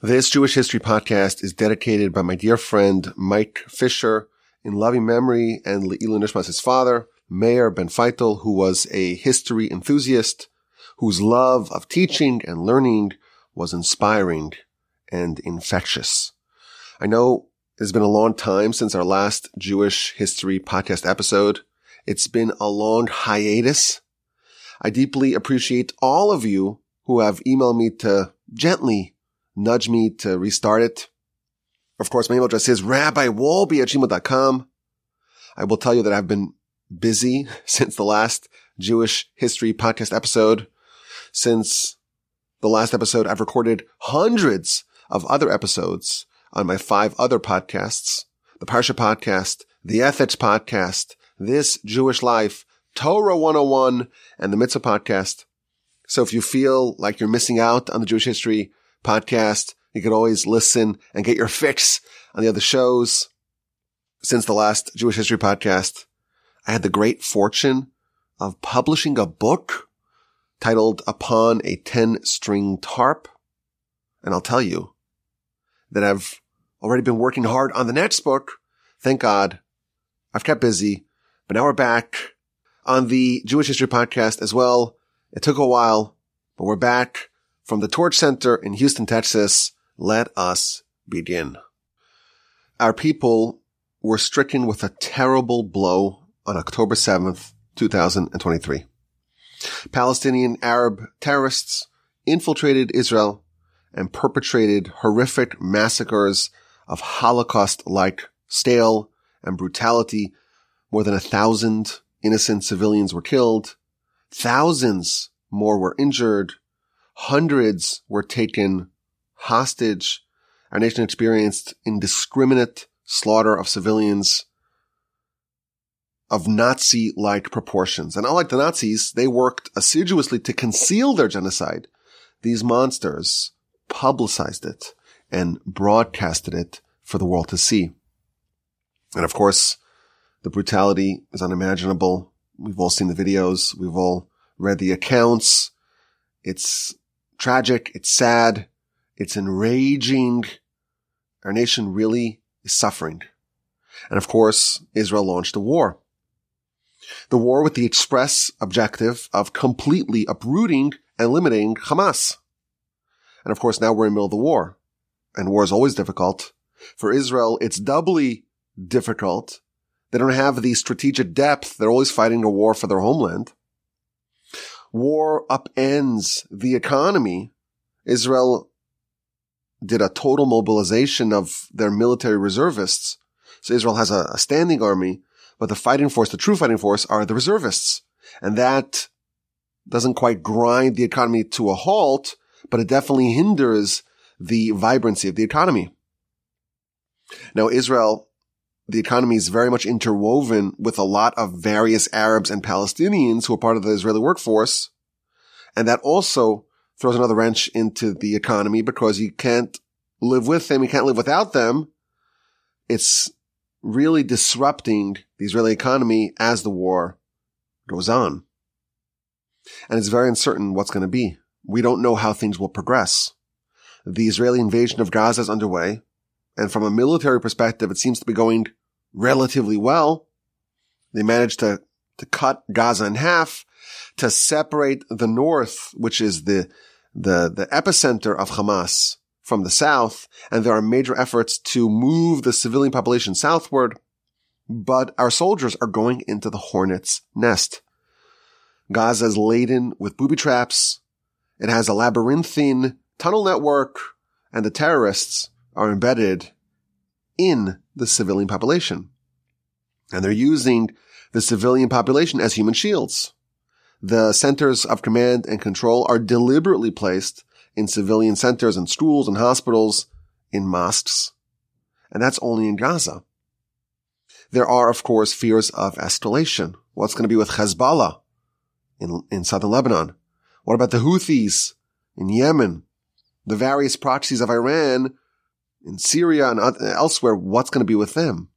This Jewish History podcast is dedicated by my dear friend Mike Fisher in loving memory and Le'ilu Nishmas, his father, Meir Ben Feitel, who was a history enthusiast whose love of teaching and learning was inspiring and infectious. I know it's been a long time since our last Jewish history podcast episode. It's been a long hiatus. I deeply appreciate all of you who have emailed me to gently nudge me to restart it. Of course, my email address is rabbiwolbe at gmail.com. I will tell you that I've been busy since the last Jewish history podcast episode. Since the last episode, I've recorded hundreds of other episodes on my five other podcasts, the Parsha podcast, the Ethics podcast, This Jewish Life, Torah 101, and the Mitzvah podcast. So if you feel like you're missing out on the Jewish history podcast. You can always listen and get your fix on the other shows. Since the last Jewish history podcast, I had the great fortune of publishing a book titled Upon a 10 string harp. And I'll tell you that I've already been working hard on the next book. Thank God I've kept busy, but now we're back on the Jewish history podcast as well. It took a while, but we're back from the Torch Center in Houston, Texas, let us begin. Our people were stricken with a terrible blow on October 7th, 2023. Palestinian Arab terrorists infiltrated Israel and perpetrated horrific massacres of Holocaust-like scale and brutality. More than a thousand innocent civilians were killed. Thousands more were injured. Hundreds were taken hostage. Our nation experienced indiscriminate slaughter of civilians of Nazi-like proportions. And unlike the Nazis, they worked assiduously to conceal their genocide. These monsters publicized it and broadcasted it for the world to see. And of course, the brutality is unimaginable. We've all seen the videos. We've all read the accounts. It's tragic. It's sad. It's enraging. Our nation really is suffering. And of course, Israel launched a war. The war with the express objective of completely uprooting and limiting Hamas. And of course, now we're in the middle of the war. And war is always difficult. For Israel, it's doubly difficult. They don't have the strategic depth. They're always fighting a war for their homeland war upends the economy, Israel did a total mobilization of their military reservists. So Israel has a, a standing army, but the fighting force, the true fighting force are the reservists. And that doesn't quite grind the economy to a halt, but it definitely hinders the vibrancy of the economy. Now, Israel the economy is very much interwoven with a lot of various Arabs and Palestinians who are part of the Israeli workforce. And that also throws another wrench into the economy because you can't live with them. You can't live without them. It's really disrupting the Israeli economy as the war goes on. And it's very uncertain what's going to be. We don't know how things will progress. The Israeli invasion of Gaza is underway. And from a military perspective, it seems to be going relatively well. They managed to, to cut Gaza in half, to separate the north, which is the, the, the epicenter of Hamas from the south. And there are major efforts to move the civilian population southward. But our soldiers are going into the hornet's nest. Gaza is laden with booby traps. It has a labyrinthine tunnel network and the terrorists are embedded in the civilian population. And they're using the civilian population as human shields. The centers of command and control are deliberately placed in civilian centers and schools and hospitals, in mosques. And that's only in Gaza. There are, of course, fears of escalation. What's going to be with Hezbollah in, in southern Lebanon? What about the Houthis in Yemen? The various proxies of Iran in Syria and elsewhere, what's going to be with them?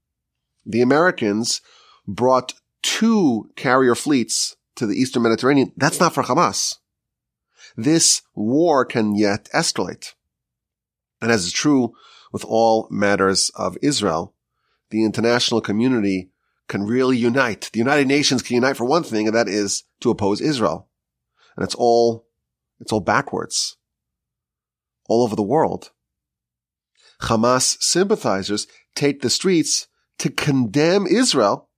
The Americans brought two carrier fleets to the Eastern Mediterranean. That's not for Hamas. This war can yet escalate. And as is true with all matters of Israel, the international community can really unite. The United Nations can unite for one thing, and that is to oppose Israel. And it's all, it's all backwards. All over the world. Hamas sympathizers take the streets to condemn Israel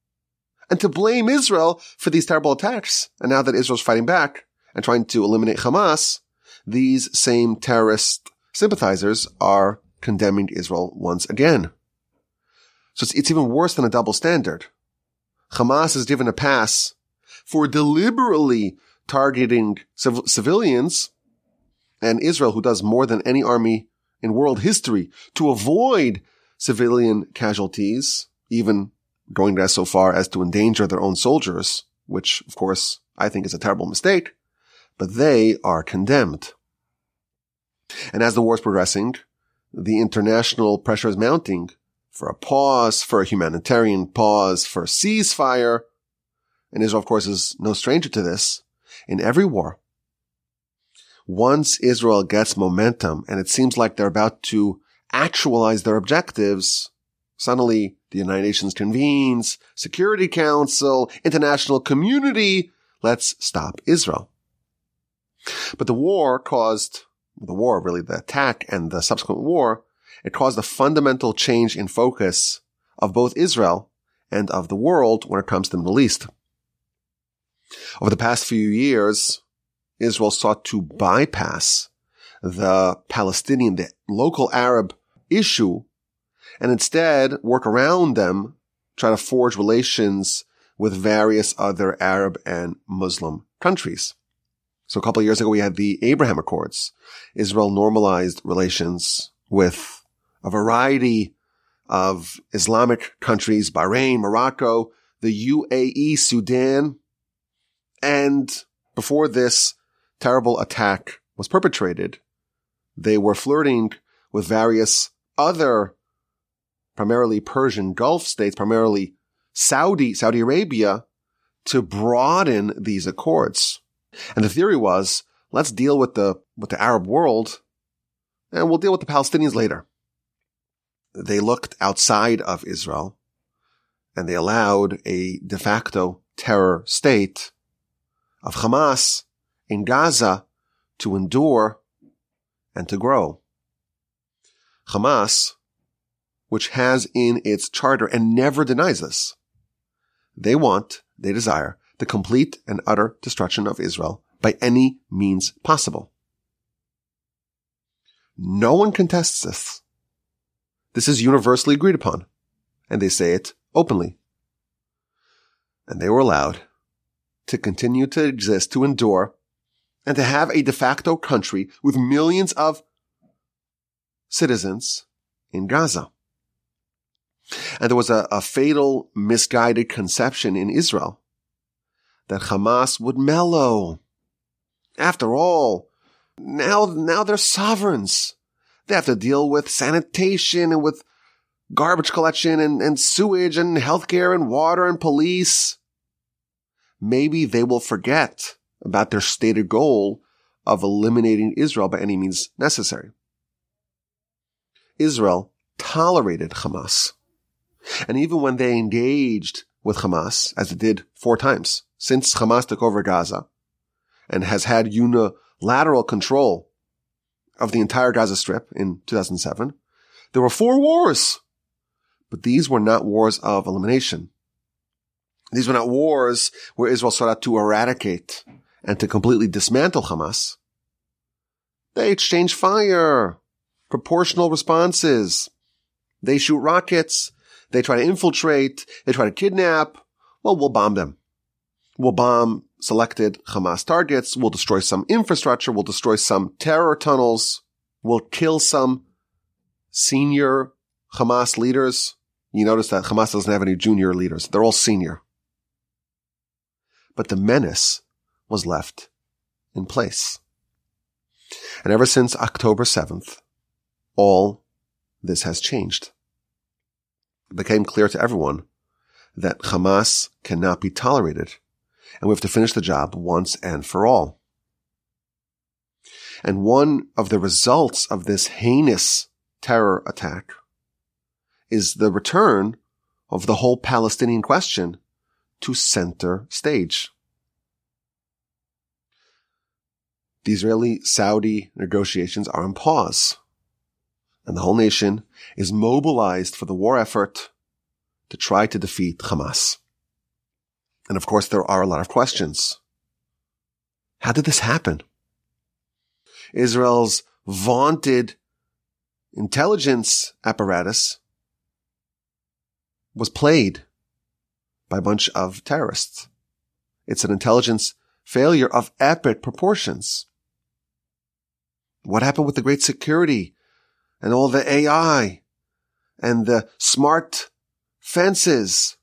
and to blame Israel for these terrible attacks. And now that Israel's fighting back and trying to eliminate Hamas, these same terrorist sympathizers are condemning Israel once again. So it's, it's even worse than a double standard. Hamas is given a pass for deliberately targeting civ- civilians and Israel, who does more than any army in world history to avoid civilian casualties, even going as so far as to endanger their own soldiers, which of course I think is a terrible mistake, but they are condemned. And as the war is progressing, the international pressure is mounting for a pause, for a humanitarian pause, for a ceasefire. And Israel, of course, is no stranger to this in every war. Once Israel gets momentum and it seems like they're about to actualize their objectives, suddenly the United Nations convenes, Security Council, international community, let's stop Israel. But the war caused, the war, really the attack and the subsequent war, it caused a fundamental change in focus of both Israel and of the world when it comes to the Middle East. Over the past few years, Israel sought to bypass the Palestinian, the local Arab issue, and instead work around them, try to forge relations with various other Arab and Muslim countries. So a couple of years ago, we had the Abraham Accords. Israel normalized relations with a variety of Islamic countries, Bahrain, Morocco, the UAE, Sudan. And before this terrible attack was perpetrated, they were flirting with various other, primarily Persian Gulf states, primarily Saudi, Saudi Arabia, to broaden these accords. And the theory was, let's deal with the, with the Arab world and we'll deal with the Palestinians later. They looked outside of Israel and they allowed a de facto terror state of Hamas in Gaza to endure and to grow. Hamas, which has in its charter and never denies this, they want, they desire the complete and utter destruction of Israel by any means possible. No one contests this. This is universally agreed upon, and they say it openly. And they were allowed to continue to exist, to endure, and to have a de facto country with millions of citizens in Gaza. And there was a, a fatal, misguided conception in Israel that Hamas would mellow. After all, now, now they're sovereigns. They have to deal with sanitation and with garbage collection and, and sewage and healthcare and water and police. Maybe they will forget about their stated goal of eliminating Israel by any means necessary. Israel tolerated Hamas. And even when they engaged with Hamas, as it did four times since Hamas took over Gaza and has had unilateral control of the entire Gaza Strip in 2007, there were four wars. But these were not wars of elimination. These were not wars where Israel sought out to eradicate and to completely dismantle Hamas. They exchange fire, proportional responses. They shoot rockets. They try to infiltrate. They try to kidnap. Well, we'll bomb them. We'll bomb selected Hamas targets. We'll destroy some infrastructure. We'll destroy some terror tunnels. We'll kill some senior Hamas leaders. You notice that Hamas doesn't have any junior leaders. They're all senior. But the menace was left in place. And ever since October 7th, all this has changed. It became clear to everyone that Hamas cannot be tolerated and we have to finish the job once and for all. And one of the results of this heinous terror attack is the return of the whole Palestinian question to center stage. The Israeli-Saudi negotiations are on pause and the whole nation is mobilized for the war effort to try to defeat Hamas. And of course, there are a lot of questions. How did this happen? Israel's vaunted intelligence apparatus was played by a bunch of terrorists. It's an intelligence failure of epic proportions. What happened with the great security and all the AI and the smart fences?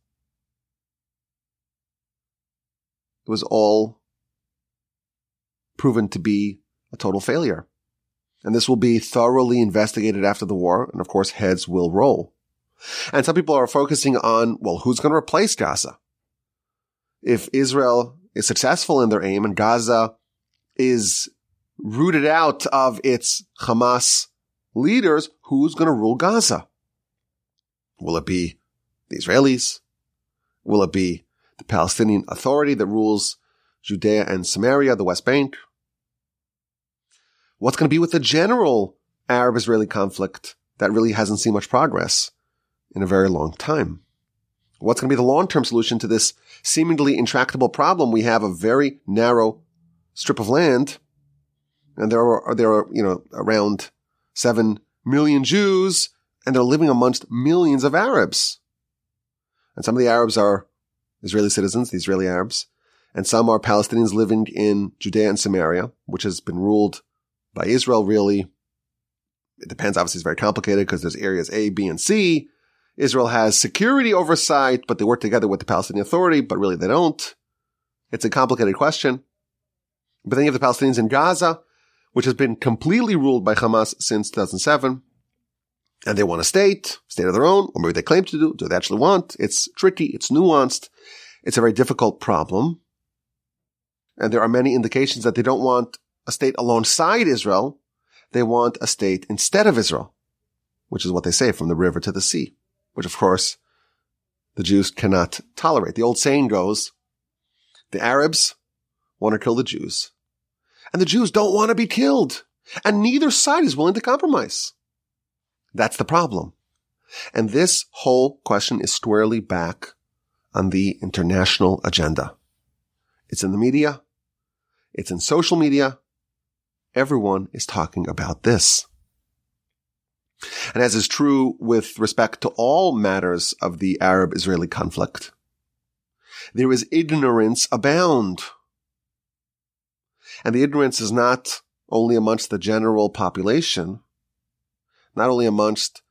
It was all proven to be a total failure. And this will be thoroughly investigated after the war. And of course, heads will roll. And some people are focusing on, well, who's going to replace Gaza? If Israel is successful in their aim and Gaza is rooted out of its Hamas leaders, who's going to rule Gaza? Will it be the Israelis? Will it be the Palestinian Authority that rules Judea and Samaria, the West Bank? What's going to be with the general Arab-Israeli conflict that really hasn't seen much progress in a very long time? What's going to be the long-term solution to this seemingly intractable problem? We have a very narrow strip of land and there are, there are, you know, around seven million Jews and they're living amongst millions of Arabs. And some of the Arabs are Israeli citizens, the Israeli Arabs, and some are Palestinians living in Judea and Samaria, which has been ruled by Israel really. It depends. Obviously, it's very complicated because there's areas A, B, and C. Israel has security oversight, but they work together with the Palestinian Authority, but really they don't. It's a complicated question. But then you have the Palestinians in Gaza, which has been completely ruled by Hamas since 2007. And they want a state, state of their own, or maybe they claim to do, do they actually want? It's tricky, it's nuanced, it's a very difficult problem. And there are many indications that they don't want a state alongside Israel. They want a state instead of Israel, which is what they say from the river to the sea, which of course the Jews cannot tolerate. The old saying goes, the Arabs want to kill the Jews and the Jews don't want to be killed and neither side is willing to compromise. That's the problem. And this whole question is squarely back on the international agenda. It's in the media. It's in social media. Everyone is talking about this. And as is true with respect to all matters of the Arab-Israeli conflict, there is ignorance abound. And the ignorance is not only amongst the general population, not only amongst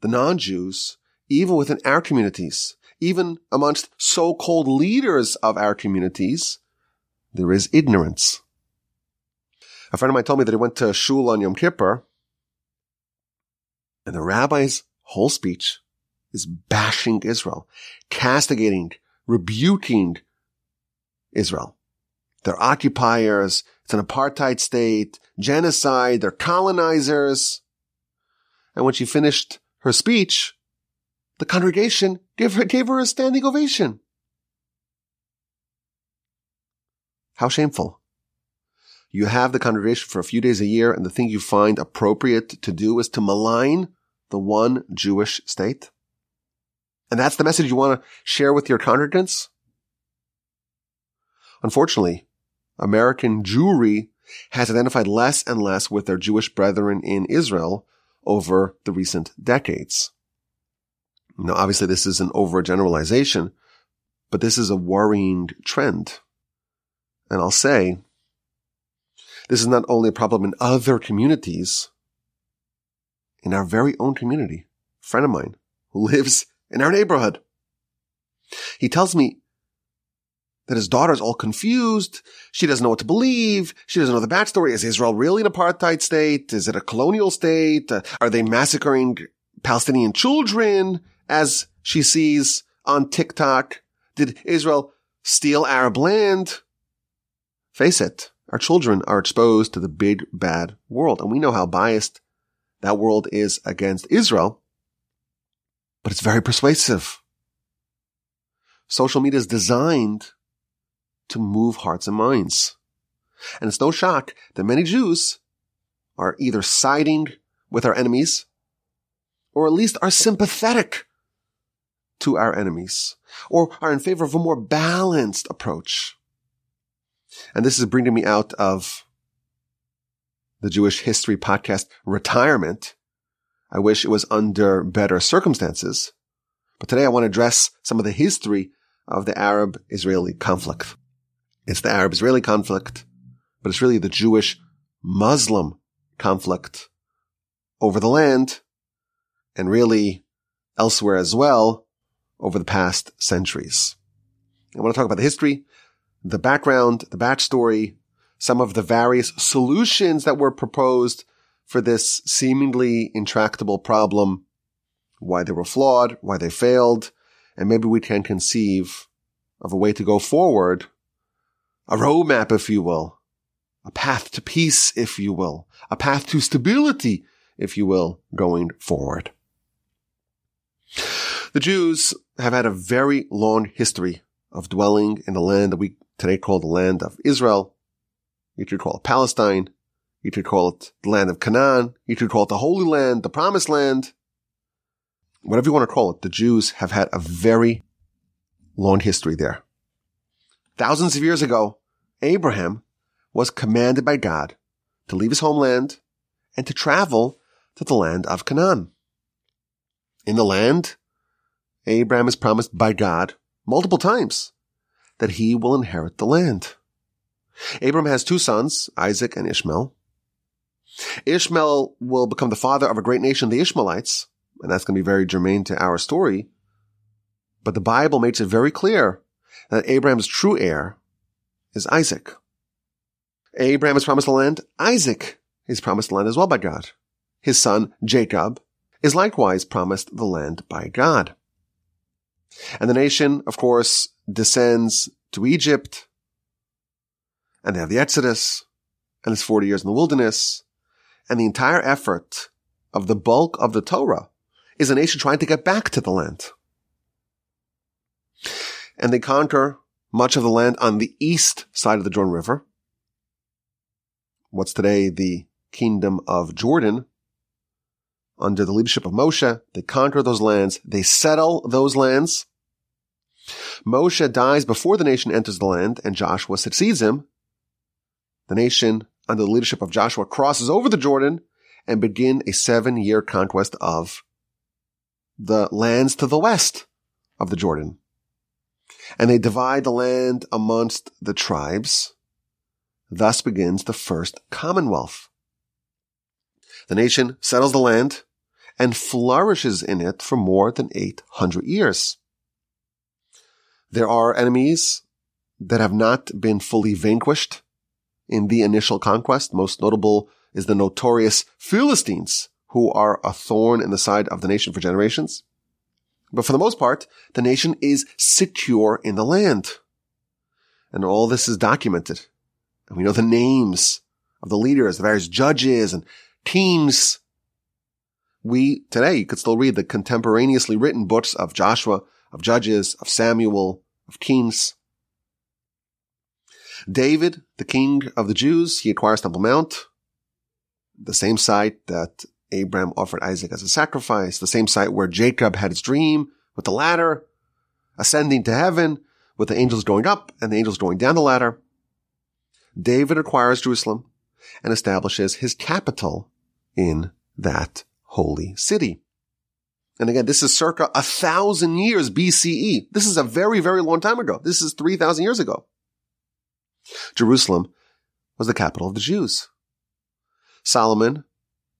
the non-Jews, even within our communities, even amongst so-called leaders of our communities, there is ignorance. A friend of mine told me that he went to shul on Yom Kippur, and the rabbi's whole speech is bashing Israel, castigating, rebuking Israel. They're occupiers. It's an apartheid state, genocide. They're colonizers. And when she finished her speech, the congregation gave her, gave her a standing ovation. How shameful. You have the congregation for a few days a year and the thing you find appropriate to do is to malign the one Jewish state. And that's the message you want to share with your congregants? Unfortunately, American Jewry has identified less and less with their Jewish brethren in Israel over the recent decades. Now, obviously this is an overgeneralization, but this is a worrying trend. And I'll say, this is not only a problem in other communities, in our very own community, a friend of mine who lives in our neighborhood. He tells me that his daughter's all confused. She doesn't know what to believe. She doesn't know the backstory. Is Israel really an apartheid state? Is it a colonial state? Uh, are they massacring Palestinian children as she sees on TikTok? Did Israel steal Arab land? Face it. Our children are exposed to the big bad world and we know how biased that world is against Israel, but it's very persuasive. Social media is designed to move hearts and minds. And it's no shock that many Jews are either siding with our enemies or at least are sympathetic to our enemies or are in favor of a more balanced approach. And this is bringing me out of the Jewish History Podcast retirement. I wish it was under better circumstances. But today I want to address some of the history of the Arab-Israeli conflict. It's the Arab-Israeli conflict, but it's really the Jewish-Muslim conflict over the land and really elsewhere as well over the past centuries. I want to talk about the history, the background, the backstory, some of the various solutions that were proposed for this seemingly intractable problem, why they were flawed, why they failed, and maybe we can conceive of a way to go forward, a roadmap, if you will, a path to peace, if you will, a path to stability, if you will, going forward. The Jews have had a very long history of dwelling in the land that we today call the land of Israel. You could call it Palestine. You could call it the land of Canaan. You could call it the Holy Land, the Promised Land. Whatever you want to call it, the Jews have had a very long history there. Thousands of years ago, Abraham was commanded by God to leave his homeland and to travel to the land of Canaan. In the land Abraham is promised by God multiple times that he will inherit the land. Abraham has two sons, Isaac and Ishmael. Ishmael will become the father of a great nation, the Ishmaelites, and that's going to be very germane to our story. But the Bible makes it very clear that Abraham's true heir is Isaac. Abraham is promised the land. Isaac is promised the land as well by God. His son, Jacob, is likewise promised the land by God. And the nation, of course, descends to Egypt, and they have the Exodus, and it's 40 years in the wilderness, and the entire effort of the bulk of the Torah is a nation trying to get back to the land. And they conquer much of the land on the east side of the Jordan River. What's today the kingdom of Jordan. Under the leadership of Moshe, they conquer those lands. They settle those lands. Moshe dies before the nation enters the land and Joshua succeeds him. The nation, under the leadership of Joshua, crosses over the Jordan and begin a seven year conquest of the lands to the west of the Jordan. And they divide the land amongst the tribes. Thus begins the first commonwealth. The nation settles the land and flourishes in it for more than 800 years. There are enemies that have not been fully vanquished in the initial conquest. Most notable is the notorious Philistines, who are a thorn in the side of the nation for generations. But for the most part, the nation is secure in the land. And all this is documented. And we know the names of the leaders, the various judges and teams. We, today, you could still read the contemporaneously written books of Joshua, of Judges, of Samuel, of kings. David, the king of the Jews, he acquires Temple Mount, the same site that Abraham offered Isaac as a sacrifice, the same site where Jacob had his dream with the ladder, ascending to heaven with the angels going up and the angels going down the ladder. David acquires Jerusalem and establishes his capital in that holy city. And again, this is circa a thousand years BCE. This is a very, very long time ago. This is 3,000 years ago. Jerusalem was the capital of the Jews. Solomon,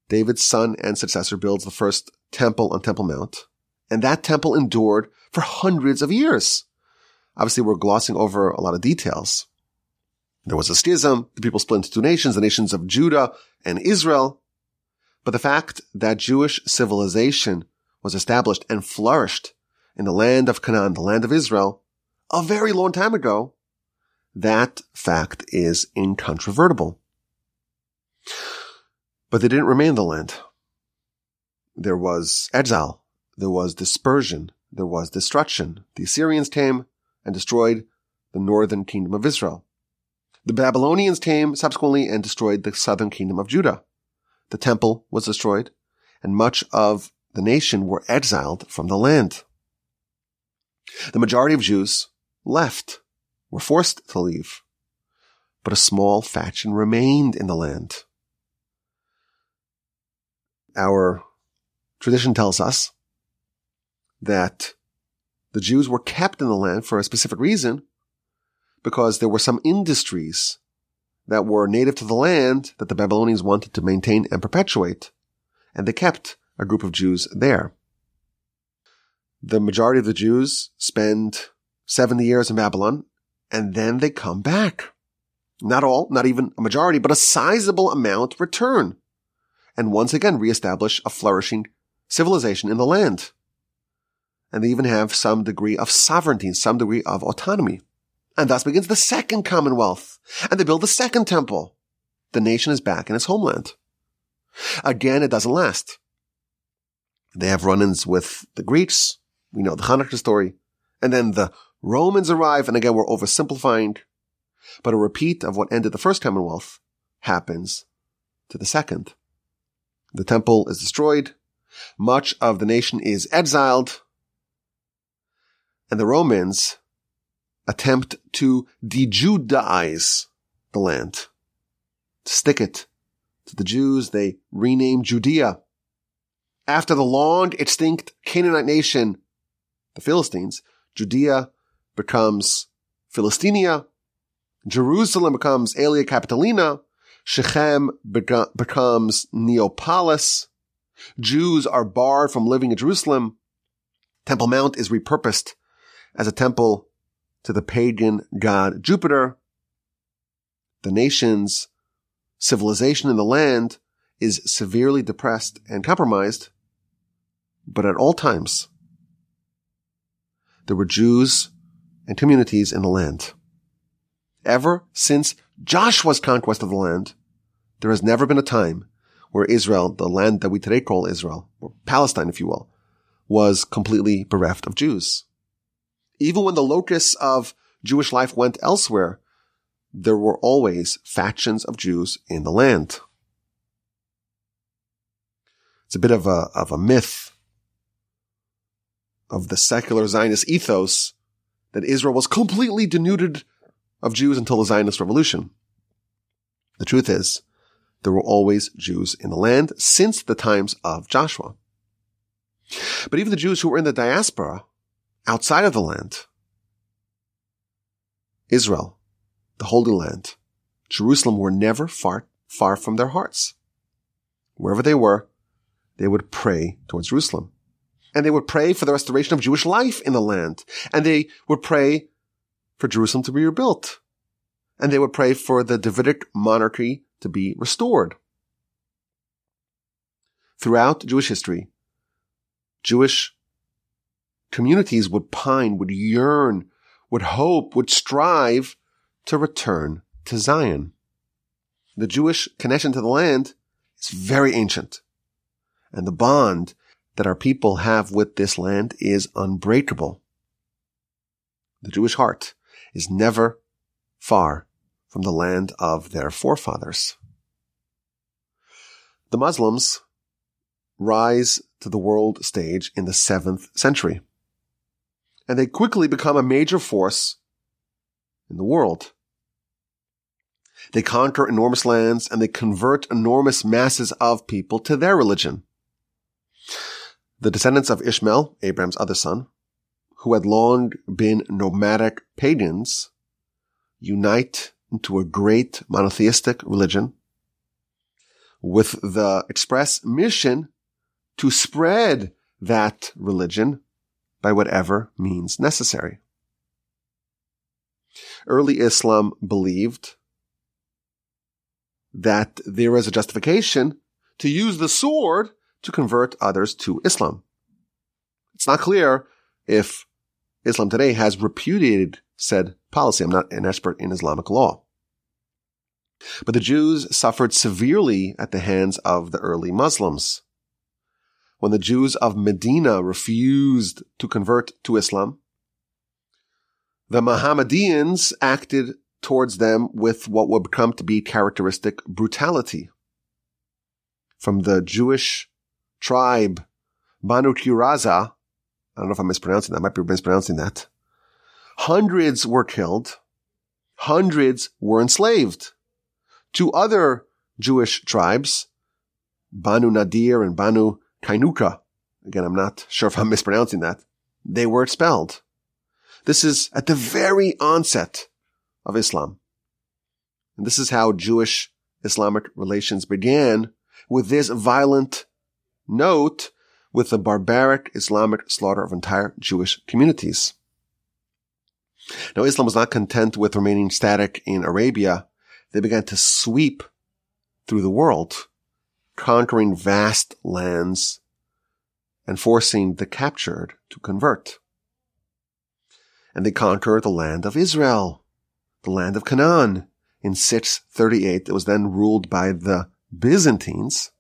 David's son and successor, builds the first temple on Temple Mount. And that temple endured for hundreds of years. Obviously, we're glossing over a lot of details. There was a schism. The people split into two nations, the nations of Judah and Israel. But the fact that Jewish civilization was established and flourished in the land of Canaan, the land of Israel, a very long time ago, that fact is incontrovertible. But they didn't remain in the land. there was exile, there was dispersion, there was destruction. The Assyrians came and destroyed the northern kingdom of Israel. The Babylonians came subsequently and destroyed the southern kingdom of Judah. The temple was destroyed, and much of the nation were exiled from the land. The majority of Jews left, were forced to leave, but a small faction remained in the land. Our tradition tells us that the Jews were kept in the land for a specific reason because there were some industries that were native to the land that the Babylonians wanted to maintain and perpetuate, and they kept a group of Jews there. The majority of the Jews spend 70 years in Babylon, and then they come back. Not all, not even a majority, but a sizable amount return, and once again reestablish a flourishing civilization in the land. And they even have some degree of sovereignty, some degree of autonomy. And thus begins the second commonwealth. And they build the second temple. The nation is back in its homeland. Again, it doesn't last. They have run-ins with the Greeks. We know the Hanukkah story. And then the Romans arrive. And again, we're oversimplifying. But a repeat of what ended the first commonwealth happens to the second. The temple is destroyed. Much of the nation is exiled. And the Romans attempt to de-Judaize the land. Stick it to the Jews. They rename Judea. After the long extinct Canaanite nation, the Philistines, Judea becomes Philistinia. Jerusalem becomes Aelia Capitolina. Shechem becomes Neapolis. Jews are barred from living in Jerusalem. Temple Mount is repurposed as a temple to the pagan god Jupiter. The nation's civilization in the land is severely depressed and compromised, but at all times, there were Jews and communities in the land. Ever since Joshua's conquest of the land, there has never been a time where Israel, the land that we today call Israel, or Palestine, if you will, was completely bereft of Jews. Even when the locus of Jewish life went elsewhere, there were always factions of Jews in the land. It's a bit of a, of a myth of the secular Zionist ethos that Israel was completely denuded of Jews until the Zionist revolution. The truth is, there were always Jews in the land since the times of Joshua. But even the Jews who were in the diaspora outside of the land, Israel, the Holy Land, Jerusalem were never far, far from their hearts. Wherever they were, they would pray towards Jerusalem. And they would pray for the restoration of Jewish life in the land. And they would pray for Jerusalem to be rebuilt. And they would pray for the Davidic monarchy to be restored. Throughout Jewish history, Jewish communities would pine, would yearn, would hope, would strive to return to Zion. The Jewish connection to the land is very ancient. And the bond that our people have with this land is unbreakable. The Jewish heart is never far from the land of their forefathers. The Muslims rise to the world stage in the seventh century and they quickly become a major force in the world. They conquer enormous lands and they convert enormous masses of people to their religion. The descendants of Ishmael, Abraham's other son, who had long been nomadic pagans, unite into a great monotheistic religion with the express mission to spread that religion by whatever means necessary. Early Islam believed that there is a justification to use the sword to convert others to Islam. It's not clear if Islam today has repudiated said policy. I'm not an expert in Islamic law. But the Jews suffered severely at the hands of the early Muslims. when the Jews of Medina refused to convert to Islam, the Mohammedans acted towards them with what would come to be characteristic brutality. From the Jewish tribe Banu Qurayza, I don't know if I'm mispronouncing that, I might be mispronouncing that. Hundreds were killed. Hundreds were enslaved. to other Jewish tribes, Banu Nadir and Banu Kainuka, again, I'm not sure if I'm mispronouncing that, they were expelled. This is at the very onset of Islam. And this is how Jewish Islamic relations began with this violent note with the barbaric Islamic slaughter of entire Jewish communities. Now Islam was not content with remaining static in Arabia. They began to sweep through the world, conquering vast lands and forcing the captured to convert. And they conquered the land of Israel, the land of Canaan in 638. It was then ruled by the Byzantines.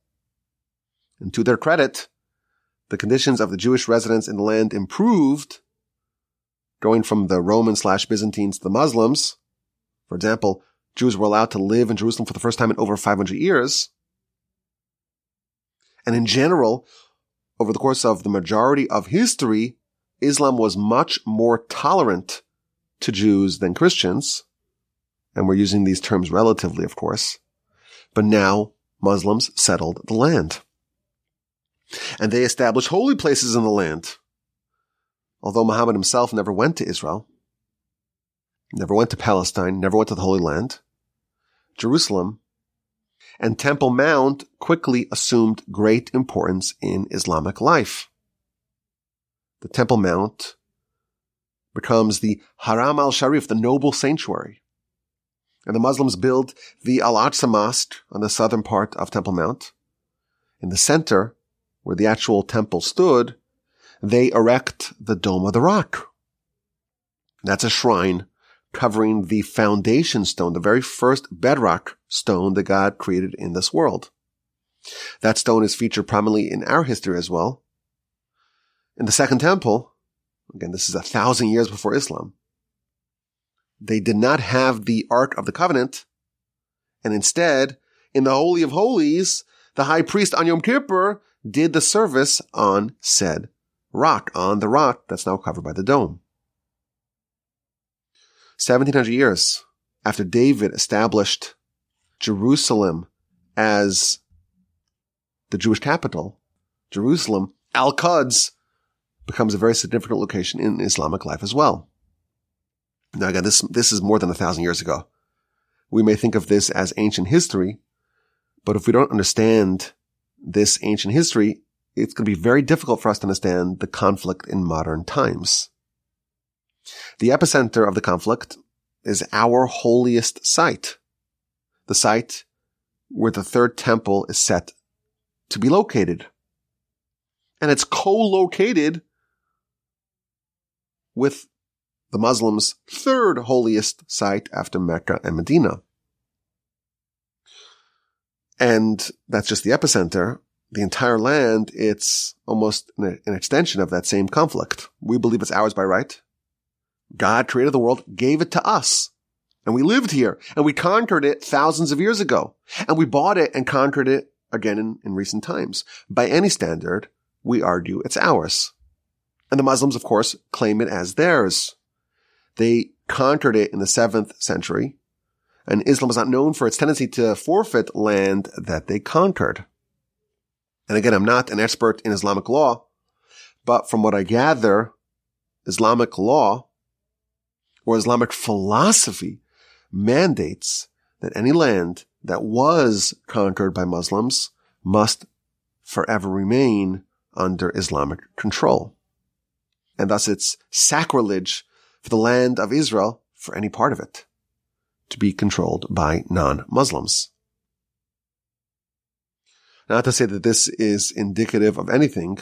And to their credit, the conditions of the Jewish residents in the land improved, going from the Roman slash Byzantines to the Muslims. For example, Jews were allowed to live in Jerusalem for the first time in over 500 years. And in general, over the course of the majority of history, Islam was much more tolerant to Jews than Christians. And we're using these terms relatively, of course. But now Muslims settled the land. And they established holy places in the land. Although Muhammad himself never went to Israel, never went to Palestine, never went to the Holy Land, Jerusalem and Temple Mount quickly assumed great importance in Islamic life. The Temple Mount becomes the Haram al-Sharif, the noble sanctuary. And the Muslims build the Al-Aqsa Mosque on the southern part of Temple Mount. In the center, where the actual temple stood, they erect the Dome of the Rock. That's a shrine covering the foundation stone, the very first bedrock stone that God created in this world. That stone is featured prominently in our history as well. In the second temple, again, this is a thousand years before Islam, they did not have the Ark of the Covenant, and instead, in the Holy of Holies, the high priest on Yom Kippur did the service on said rock, on the rock that's now covered by the dome. 1700 years after David established Jerusalem as the Jewish capital, Jerusalem, Al-Quds becomes a very significant location in Islamic life as well. Now again, this, this is more than a thousand years ago. We may think of this as ancient history, but if we don't understand this ancient history, it's going to be very difficult for us to understand the conflict in modern times. The epicenter of the conflict is our holiest site, the site where the third temple is set to be located. And it's co-located with the Muslims' third holiest site after Mecca and Medina. And that's just the epicenter. The entire land, it's almost an, extension of that same conflict. We believe it's ours by right. God created the world, gave it to us. And we lived here and we conquered it thousands of years ago. And we bought it and conquered it again in, in recent times. By any standard, we argue it's ours. And the Muslims, of course, claim it as theirs. They conquered it in the seventh century. And Islam is not known for its tendency to forfeit land that they conquered. And again, I'm not an expert in Islamic law, but from what I gather, Islamic law or Islamic philosophy mandates that any land that was conquered by Muslims must forever remain under Islamic control. And thus it's sacrilege for the land of Israel, for any part of it, to be controlled by non-Muslims. Not to say that this is indicative of anything,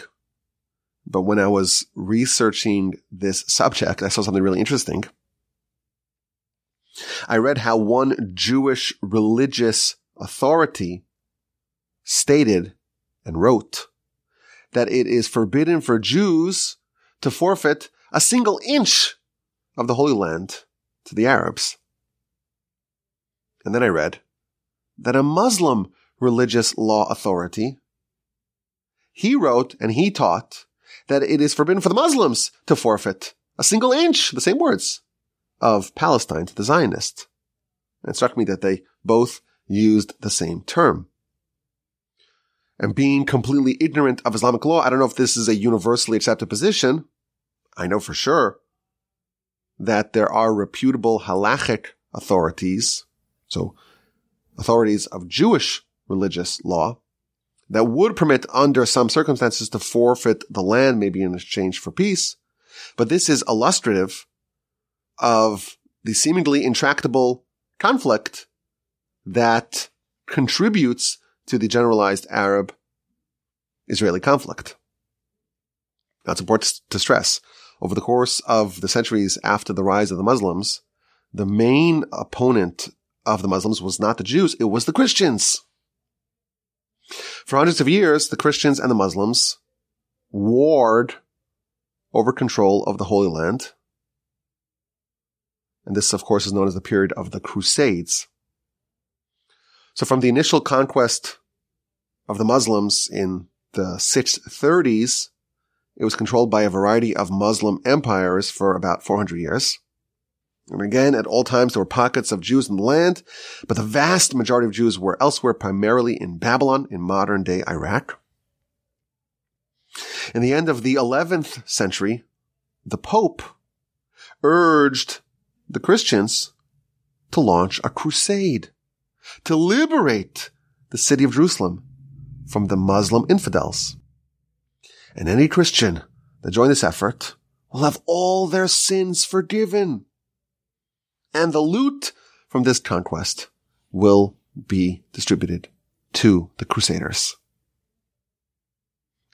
but when I was researching this subject, I saw something really interesting. I read how one Jewish religious authority stated and wrote that it is forbidden for Jews to forfeit a single inch of the Holy Land to the Arabs. And then I read that a Muslim religious law authority, he wrote and he taught that it is forbidden for the Muslims to forfeit a single inch, the same words, of Palestine to the Zionists. It struck me that they both used the same term. And being completely ignorant of Islamic law, I don't know if this is a universally accepted position. I know for sure that there are reputable halachic authorities, so authorities of Jewish religious law, that would permit under some circumstances to forfeit the land, maybe in exchange for peace. But this is illustrative of the seemingly intractable conflict that contributes to the generalized Arab Israeli conflict. That's important to stress. Over the course of the centuries after the rise of the Muslims, the main opponent of the Muslims was not the Jews, it was the Christians. For hundreds of years, the Christians and the Muslims warred over control of the Holy Land. And this, of course, is known as the period of the Crusades. So from the initial conquest of the Muslims in the 630s, it was controlled by a variety of Muslim empires for about 400 years. And again, at all times, there were pockets of Jews in the land, but the vast majority of Jews were elsewhere, primarily in Babylon, in modern day Iraq. In the end of the 11th century, the Pope urged the Christians to launch a crusade to liberate the city of Jerusalem from the Muslim infidels. And any Christian that joined this effort will have all their sins forgiven. And the loot from this conquest will be distributed to the Crusaders.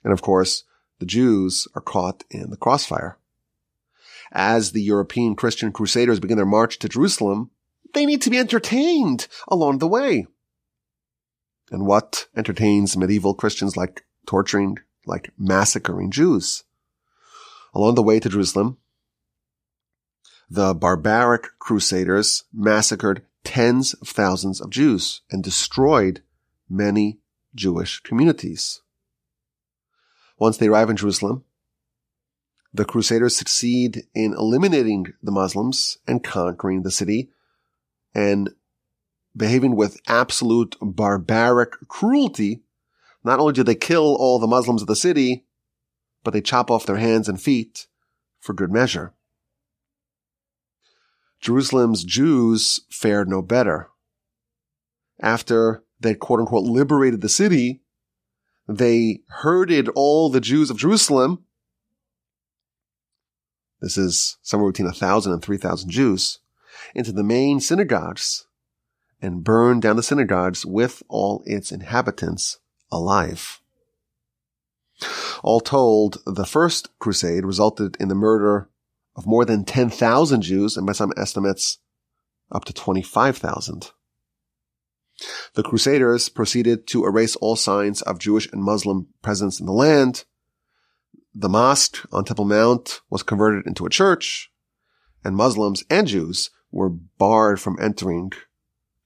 And of course, the Jews are caught in the crossfire. As the European Christian Crusaders begin their march to Jerusalem, they need to be entertained along the way. And what entertains medieval Christians like torturing, like massacring Jews? Along the way to Jerusalem, the barbaric crusaders massacred tens of thousands of Jews and destroyed many Jewish communities. Once they arrive in Jerusalem, the crusaders succeed in eliminating the Muslims and conquering the city and behaving with absolute barbaric cruelty. Not only do they kill all the Muslims of the city, but they chop off their hands and feet for good measure. Jerusalem's Jews fared no better. After they quote unquote liberated the city, they herded all the Jews of Jerusalem. This is somewhere between a thousand and three thousand Jews into the main synagogues and burned down the synagogues with all its inhabitants alive. All told, the first crusade resulted in the murder of more than 10,000 Jews and by some estimates up to 25,000. The Crusaders proceeded to erase all signs of Jewish and Muslim presence in the land. The mosque on Temple Mount was converted into a church, and Muslims and Jews were barred from entering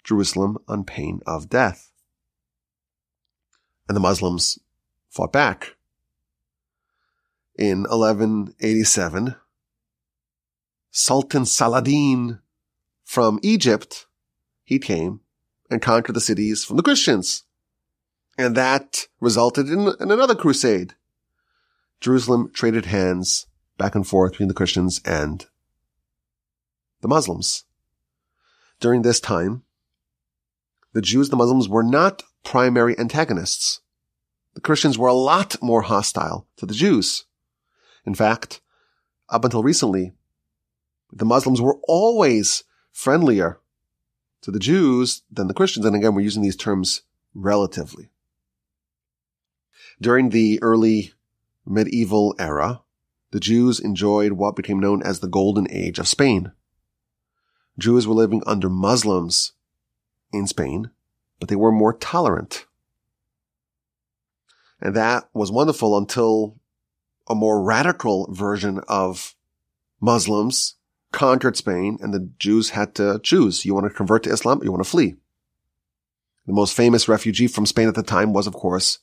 Jerusalem on pain of death. And the Muslims fought back. In 1187, Sultan Saladin from Egypt, he came and conquered the cities from the Christians. And that resulted in, in another crusade. Jerusalem traded hands back and forth between the Christians and the Muslims. During this time, the Jews and the Muslims were not primary antagonists. The Christians were a lot more hostile to the Jews. In fact, up until recently, the Muslims were always friendlier to the Jews than the Christians. And again, we're using these terms relatively. During the early medieval era, the Jews enjoyed what became known as the Golden Age of Spain. Jews were living under Muslims in Spain, but they were more tolerant. And that was wonderful until a more radical version of Muslims conquered Spain and the Jews had to choose. You want to convert to Islam or you want to flee. The most famous refugee from Spain at the time was, of course,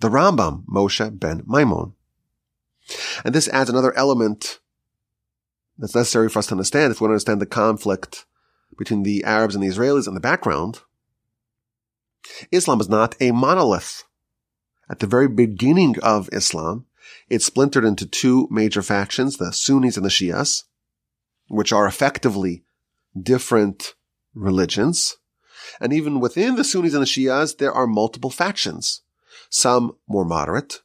the Rambam, Moshe ben Maimon. And this adds another element that's necessary for us to understand if we want to understand the conflict between the Arabs and the Israelis in the background. Islam is not a monolith. At the very beginning of Islam, it splintered into two major factions, the Sunnis and the Shias, which are effectively different religions. And even within the Sunnis and the Shias, there are multiple factions. Some more moderate,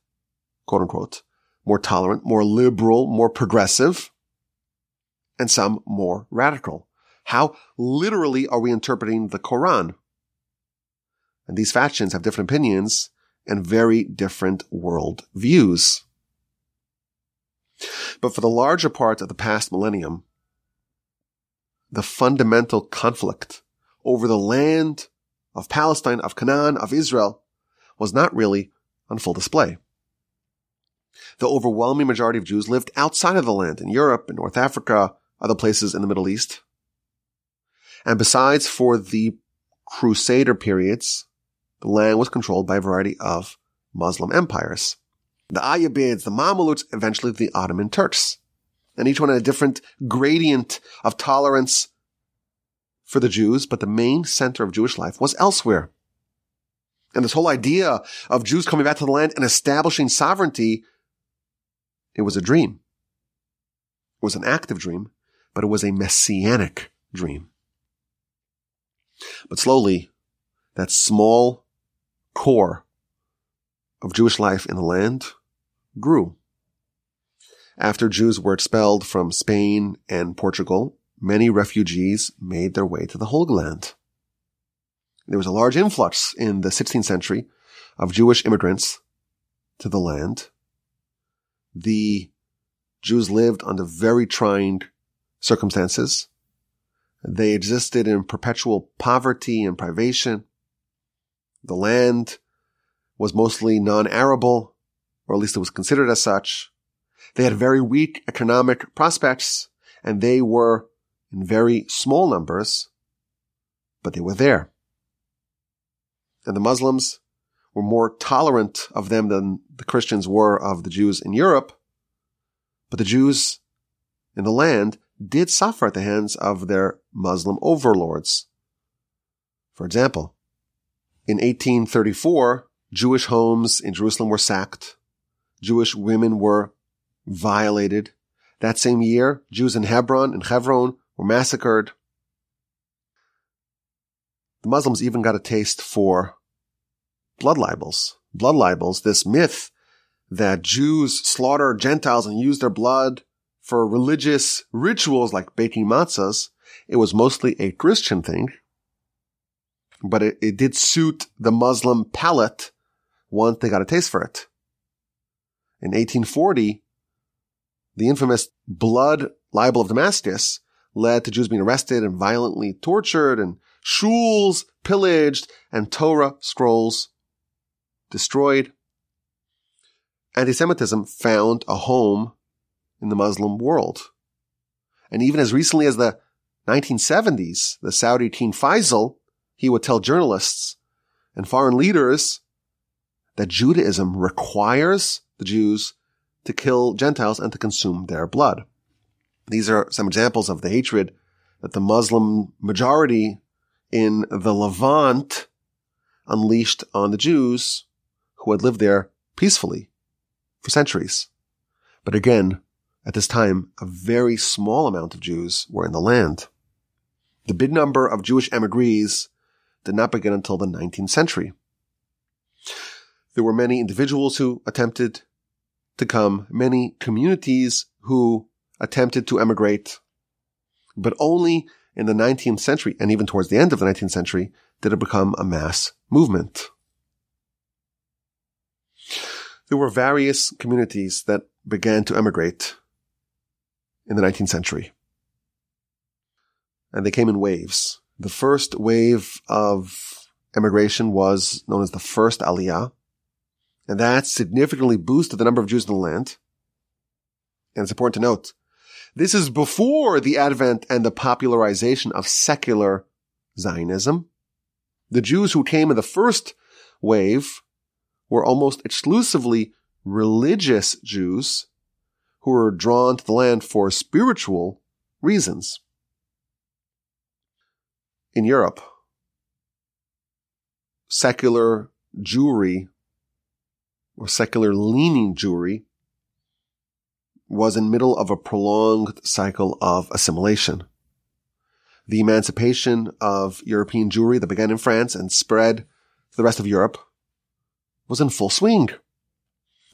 quote unquote, more tolerant, more liberal, more progressive, and some more radical. How literally are we interpreting the Quran? And these factions have different opinions and very different world views. But for the larger part of the past millennium, the fundamental conflict over the land of Palestine, of Canaan, of Israel was not really on full display. The overwhelming majority of Jews lived outside of the land in Europe, in North Africa, other places in the Middle East. And besides for the Crusader periods, the land was controlled by a variety of Muslim empires. The Ayyubids, the Mamluks, eventually the Ottoman Turks. And each one had a different gradient of tolerance for the Jews, but the main center of Jewish life was elsewhere. And this whole idea of Jews coming back to the land and establishing sovereignty, it was a dream. It was an active dream, but it was a messianic dream. But slowly, that small core of Jewish life in the land grew. After Jews were expelled from Spain and Portugal, many refugees made their way to the Holy Land. There was a large influx in the 16th century of Jewish immigrants to the land. The Jews lived under very trying circumstances. They existed in perpetual poverty and privation. The land was mostly non-arable, or at least it was considered as such. They had very weak economic prospects, and they were in very small numbers, but they were there. And the Muslims were more tolerant of them than the Christians were of the Jews in Europe. But the Jews in the land did suffer at the hands of their Muslim overlords. For example, in 1834, Jewish homes in Jerusalem were sacked. Jewish women were violated. That same year, Jews in Hebron and Hebron were massacred. The Muslims even got a taste for blood libels. Blood libels, this myth that Jews slaughter Gentiles and use their blood for religious rituals like baking matzahs. It was mostly a Christian thing, but it, it did suit the Muslim palate once they got a taste for it. In 1840, the infamous blood libel of Damascus led to Jews being arrested and violently tortured and shuls pillaged and Torah scrolls destroyed. Anti-Semitism found a home in the Muslim world. And even as recently as the 1970s, the Saudi king Faisal, he would tell journalists and foreign leaders that Judaism requires the Jews to kill Gentiles and to consume their blood. These are some examples of the hatred that the Muslim majority in the Levant unleashed on the Jews who had lived there peacefully for centuries. But again, at this time, a very small amount of Jews were in the land. The big number of Jewish emigres did not begin until the 19th century. There were many individuals who attempted to come, many communities who attempted to emigrate, but only in the 19th century and even towards the end of the 19th century did it become a mass movement. There were various communities that began to emigrate in the 19th century. And they came in waves. The first wave of emigration was known as the first Aliyah. And that significantly boosted the number of Jews in the land. And it's important to note, this is before the advent and the popularization of secular Zionism. The Jews who came in the first wave were almost exclusively religious Jews who were drawn to the land for spiritual reasons. In Europe, secular Jewry or secular leaning Jewry was in middle of a prolonged cycle of assimilation. The emancipation of European Jewry that began in France and spread to the rest of Europe was in full swing.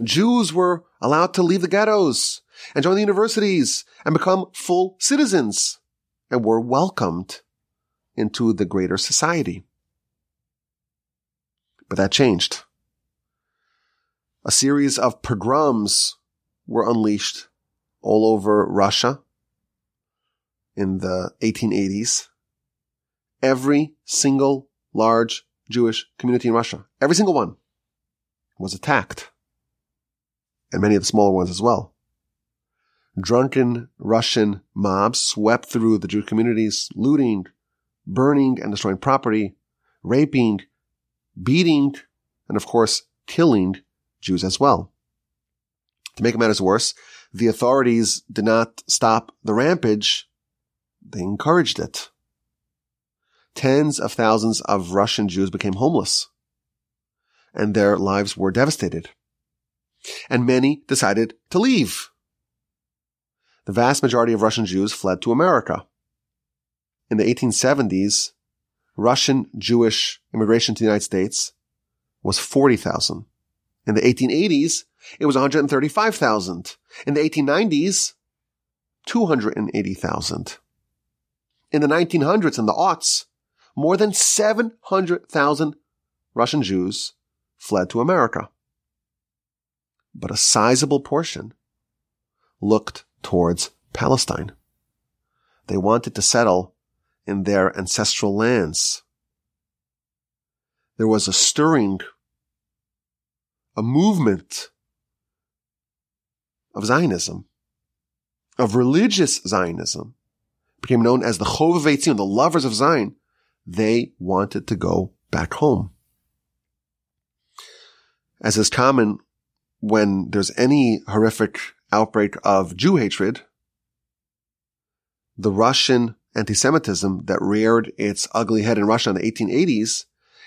Jews were allowed to leave the ghettos and join the universities and become full citizens and were welcomed into the greater society. But that changed. A series of pogroms were unleashed all over Russia in the 1880s. Every single large Jewish community in Russia, every single one was attacked. And many of the smaller ones as well. Drunken Russian mobs swept through the Jewish communities, looting, burning and destroying property, raping, beating, and of course, killing Jews as well. To make matters worse, the authorities did not stop the rampage. They encouraged it. Tens of thousands of Russian Jews became homeless and their lives were devastated. And many decided to leave. The vast majority of Russian Jews fled to America. In the 1870s, Russian Jewish immigration to the United States was 40,000. In the 1880s, it was 135,000. In the 1890s, 280,000. In the 1900s and the aughts, more than 700,000 Russian Jews fled to America. But a sizable portion looked towards Palestine. They wanted to settle in their ancestral lands. There was a stirring, a movement of Zionism, of religious Zionism, became known as the Chovevei Tzion, the lovers of Zion. They wanted to go back home as is common when there's any horrific outbreak of Jew hatred, the Russian anti-Semitism that reared its ugly head in Russia in the 1880s,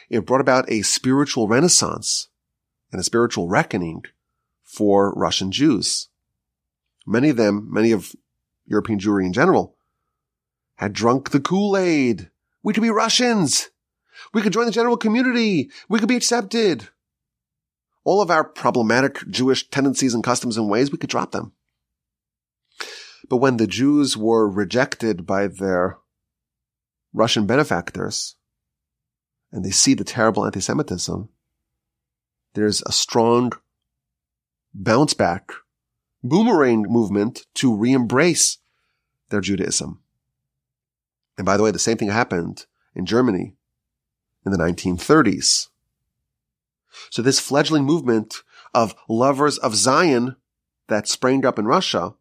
it brought about a spiritual renaissance and a spiritual reckoning for Russian Jews. Many of them, many of European Jewry in general, had drunk the Kool-Aid. We could be Russians. We could join the general community. We could be accepted all of our problematic Jewish tendencies and customs and ways, we could drop them. But when the Jews were rejected by their Russian benefactors and they see the terrible anti-Semitism, there's a strong bounce back boomerang movement to re-embrace their Judaism. And by the way, the same thing happened in Germany in the 1930s. So this fledgling movement of lovers of Zion that sprang up in Russia,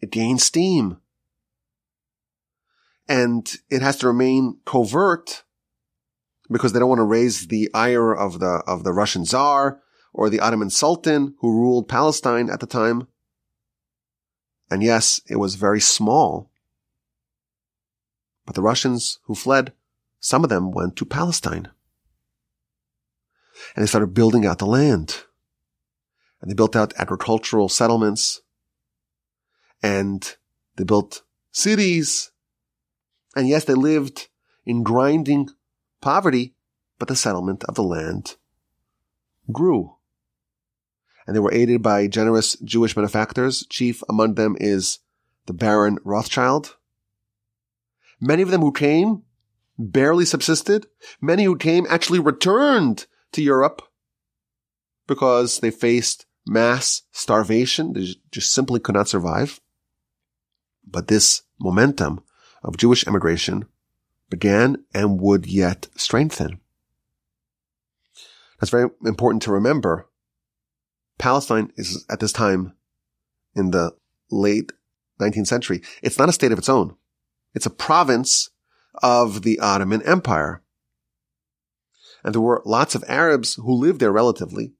it gained steam. And it has to remain covert because they don't want to raise the ire of the, of the Russian Tsar or the Ottoman Sultan who ruled Palestine at the time. And yes, it was very small. But the Russians who fled, some of them went to Palestine and they started building out the land. And they built out agricultural settlements and they built cities. And yes, they lived in grinding poverty, but the settlement of the land grew. And they were aided by generous Jewish benefactors. Chief among them is the Baron Rothschild. Many of them who came barely subsisted. Many who came actually returned to Europe because they faced mass starvation. They just simply could not survive. But this momentum of Jewish immigration began and would yet strengthen. That's very important to remember. Palestine is at this time in the late 19th century. It's not a state of its own. It's a province of the Ottoman Empire. And there were lots of Arabs who lived there relatively,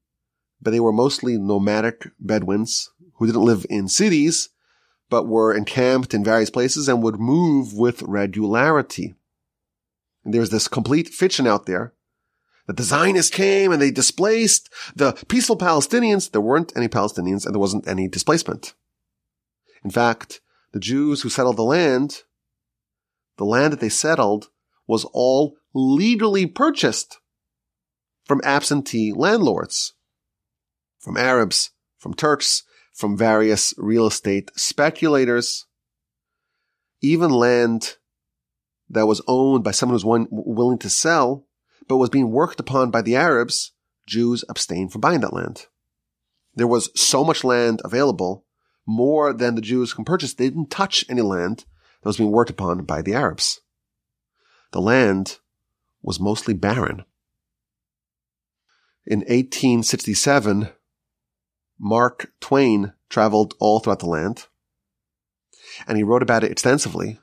but they were mostly nomadic Bedouins who didn't live in cities, but were encamped in various places and would move with regularity. And there's this complete fiction out there that the Zionists came and they displaced the peaceful Palestinians. There weren't any Palestinians and there wasn't any displacement. In fact, the Jews who settled the land, the land that they settled was all legally purchased from absentee landlords, from Arabs, from Turks, from various real estate speculators, even land that was owned by someone who was willing to sell, but was being worked upon by the Arabs, Jews abstained from buying that land. There was so much land available, more than the Jews can purchase. They didn't touch any land that was being worked upon by the Arabs. The land was mostly barren. In 1867, Mark Twain traveled all throughout the land and he wrote about it extensively.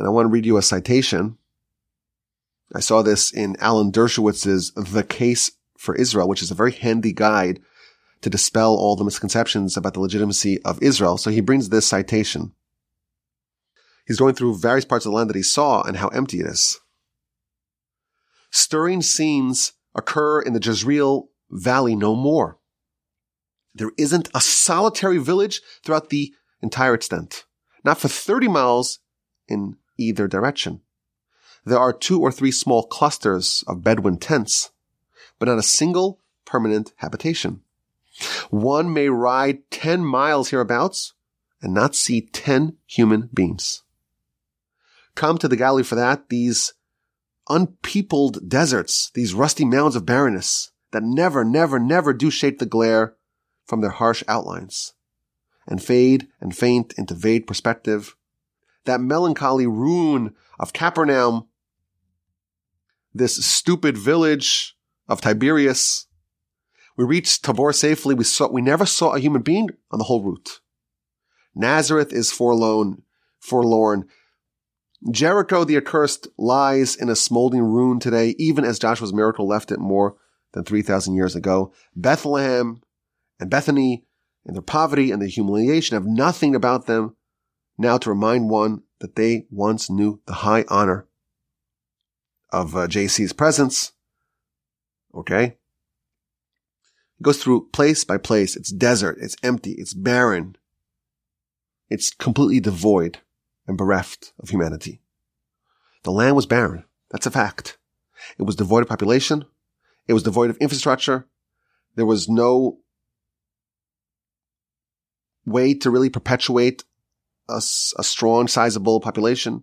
And I want to read you a citation. I saw this in Alan Dershowitz's The Case for Israel, which is a very handy guide to dispel all the misconceptions about the legitimacy of Israel. So he brings this citation. He's going through various parts of the land that he saw and how empty it is. Stirring scenes occur in the Jezreel Valley no more. There isn't a solitary village throughout the entire extent, not for 30 miles in either direction. There are two or three small clusters of Bedouin tents, but not a single permanent habitation. One may ride 10 miles hereabouts and not see 10 human beings. Come to the Galilee for that, these unpeopled deserts, these rusty mounds of barrenness that never, never, never do shape the glare from their harsh outlines and fade and faint into vague perspective. That melancholy ruin of Capernaum, this stupid village of Tiberias. We reached Tabor safely. We saw, we never saw a human being on the whole route. Nazareth is forlorn, forlorn. Jericho, the accursed, lies in a smoldering ruin today, even as Joshua's miracle left it more than 3,000 years ago. Bethlehem and Bethany and their poverty and their humiliation have nothing about them now to remind one that they once knew the high honor of uh, JC's presence. Okay. It goes through place by place. It's desert. It's empty. It's barren. It's completely devoid and bereft of humanity. The land was barren. That's a fact. It was devoid of population. It was devoid of infrastructure. There was no way to really perpetuate a, a strong, sizable population.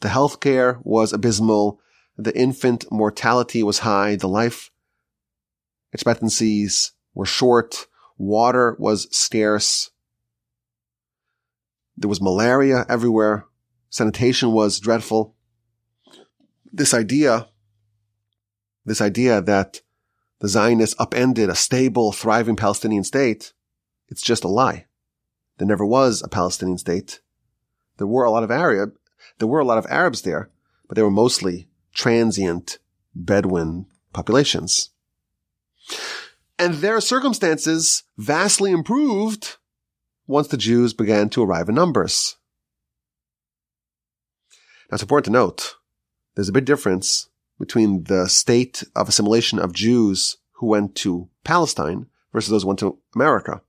The healthcare was abysmal. The infant mortality was high. The life expectancies were short. Water was scarce. There was malaria everywhere. Sanitation was dreadful. This idea, this idea that the Zionists upended a stable, thriving Palestinian state, it's just a lie. There never was a Palestinian state. There were a lot of Arab, there were a lot of Arabs there, but they were mostly transient Bedouin populations. And their circumstances vastly improved once the Jews began to arrive in numbers. Now it's important to note there's a big difference between the state of assimilation of Jews who went to Palestine versus those who went to America.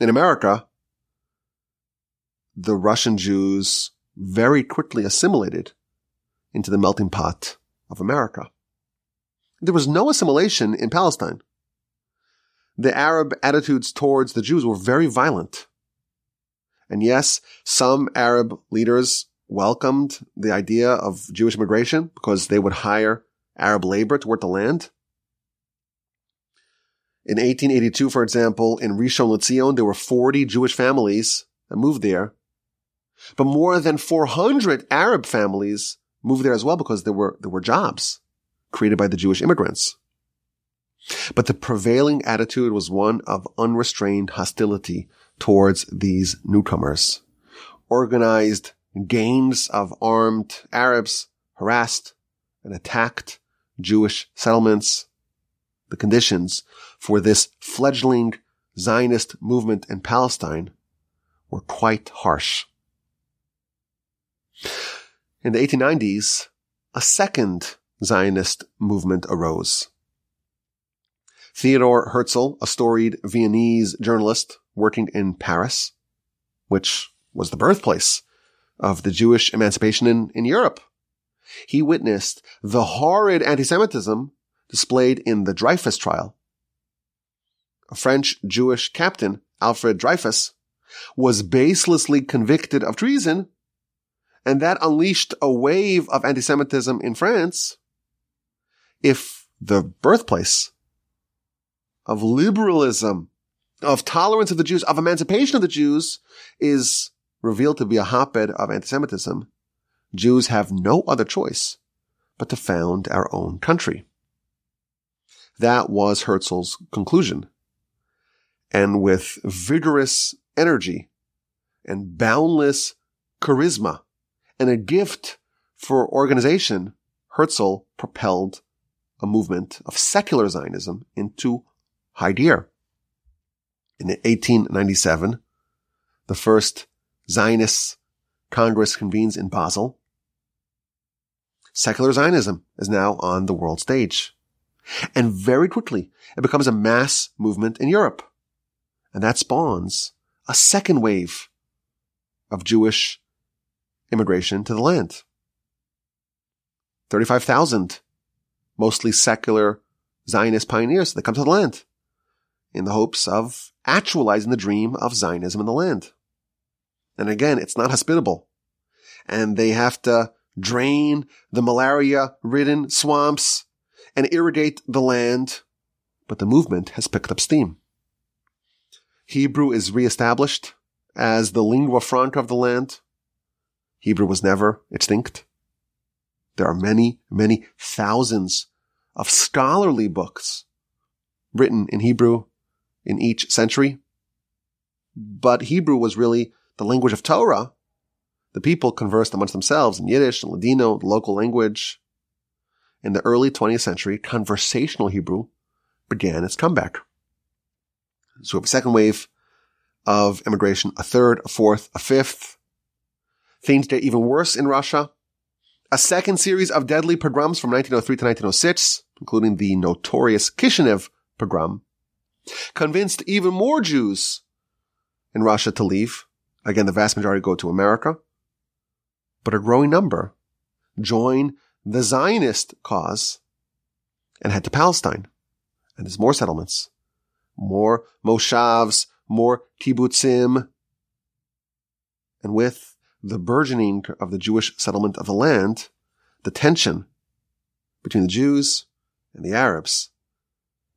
In America, the Russian Jews very quickly assimilated into the melting pot of America. There was no assimilation in Palestine the Arab attitudes towards the Jews were very violent. And yes, some Arab leaders welcomed the idea of Jewish immigration because they would hire Arab labor to work the land. In 1882, for example, in Rishon LeZion, there were 40 Jewish families that moved there. But more than 400 Arab families moved there as well because there were, there were jobs created by the Jewish immigrants. But the prevailing attitude was one of unrestrained hostility towards these newcomers. Organized gangs of armed Arabs harassed and attacked Jewish settlements. The conditions for this fledgling Zionist movement in Palestine were quite harsh. In the 1890s, a second Zionist movement arose. Theodor Herzl, a storied Viennese journalist working in Paris, which was the birthplace of the Jewish emancipation in, in Europe. He witnessed the horrid anti-Semitism displayed in the Dreyfus trial. A French Jewish captain, Alfred Dreyfus, was baselessly convicted of treason, and that unleashed a wave of anti-Semitism in France. If the birthplace of liberalism, of tolerance of the Jews, of emancipation of the Jews is revealed to be a hotbed of anti-Semitism, Jews have no other choice but to found our own country. That was Herzl's conclusion. And with vigorous energy and boundless charisma and a gift for organization, Herzl propelled a movement of secular Zionism into high gear. In 1897, the first Zionist Congress convenes in Basel. Secular Zionism is now on the world stage. And very quickly, it becomes a mass movement in Europe. And that spawns a second wave of Jewish immigration to the land. 35,000 mostly secular Zionist pioneers that come to the land in the hopes of actualizing the dream of Zionism in the land. And again, it's not hospitable. And they have to drain the malaria ridden swamps and irrigate the land. But the movement has picked up steam. Hebrew is reestablished as the lingua franca of the land. Hebrew was never extinct. There are many, many thousands of scholarly books written in Hebrew in each century. But Hebrew was really the language of Torah. The people conversed amongst themselves in Yiddish and Ladino, the local language. In the early 20th century, conversational Hebrew began its comeback. So we have a second wave of immigration, a third, a fourth, a fifth. Things get even worse in Russia. A second series of deadly pogroms from 1903 to 1906, including the notorious Kishinev pogrom, convinced even more Jews in Russia to leave. Again, the vast majority go to America, but a growing number join the Zionist cause and head to Palestine. And there's more settlements, more moshavs, more kibbutzim. And with the burgeoning of the Jewish settlement of the land, the tension between the Jews and the Arabs,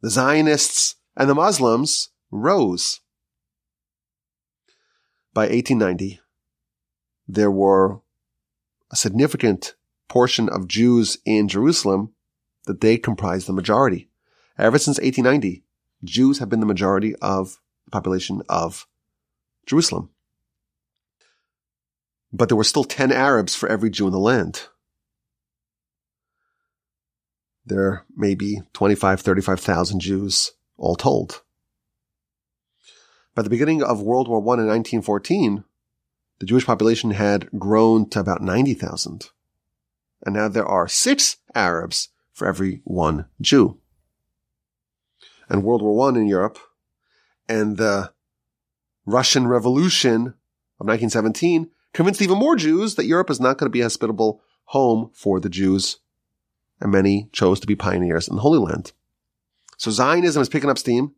the Zionists and the Muslims rose. By 1890, there were a significant portion of Jews in Jerusalem that they comprised the majority. Ever since 1890, Jews have been the majority of the population of Jerusalem. But there were still 10 Arabs for every Jew in the land. There may be 25, 35,000 Jews all told. By the beginning of World War I in 1914, the Jewish population had grown to about 90,000. And now there are six Arabs for every one Jew. And World War I in Europe and the Russian Revolution of 1917 convinced even more Jews that Europe is not going to be a hospitable home for the Jews. And many chose to be pioneers in the Holy Land. So Zionism is picking up steam.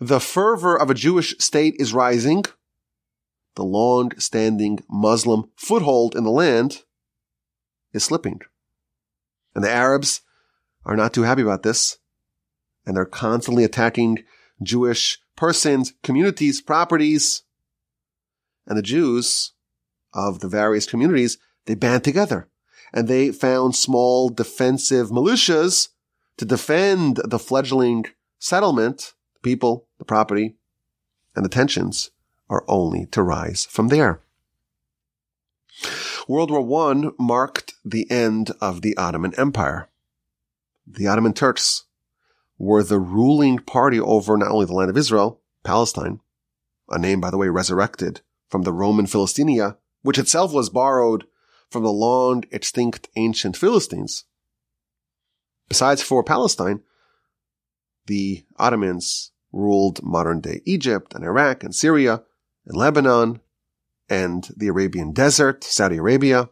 The fervor of a Jewish state is rising. The long-standing Muslim foothold in the land is slipping. And the Arabs are not too happy about this. And they're constantly attacking Jewish persons, communities, properties. And the Jews of the various communities, they band together and they found small defensive militias to defend the fledgling settlement, the people, the property, and the tensions are only to rise from there. World War I marked the end of the Ottoman Empire. The Ottoman Turks were the ruling party over not only the land of Israel, Palestine, a name, by the way, resurrected from the Roman Philistinia, which itself was borrowed from the long extinct ancient Philistines. Besides for Palestine, the Ottomans ruled modern day Egypt and Iraq and Syria and Lebanon and the Arabian desert, Saudi Arabia.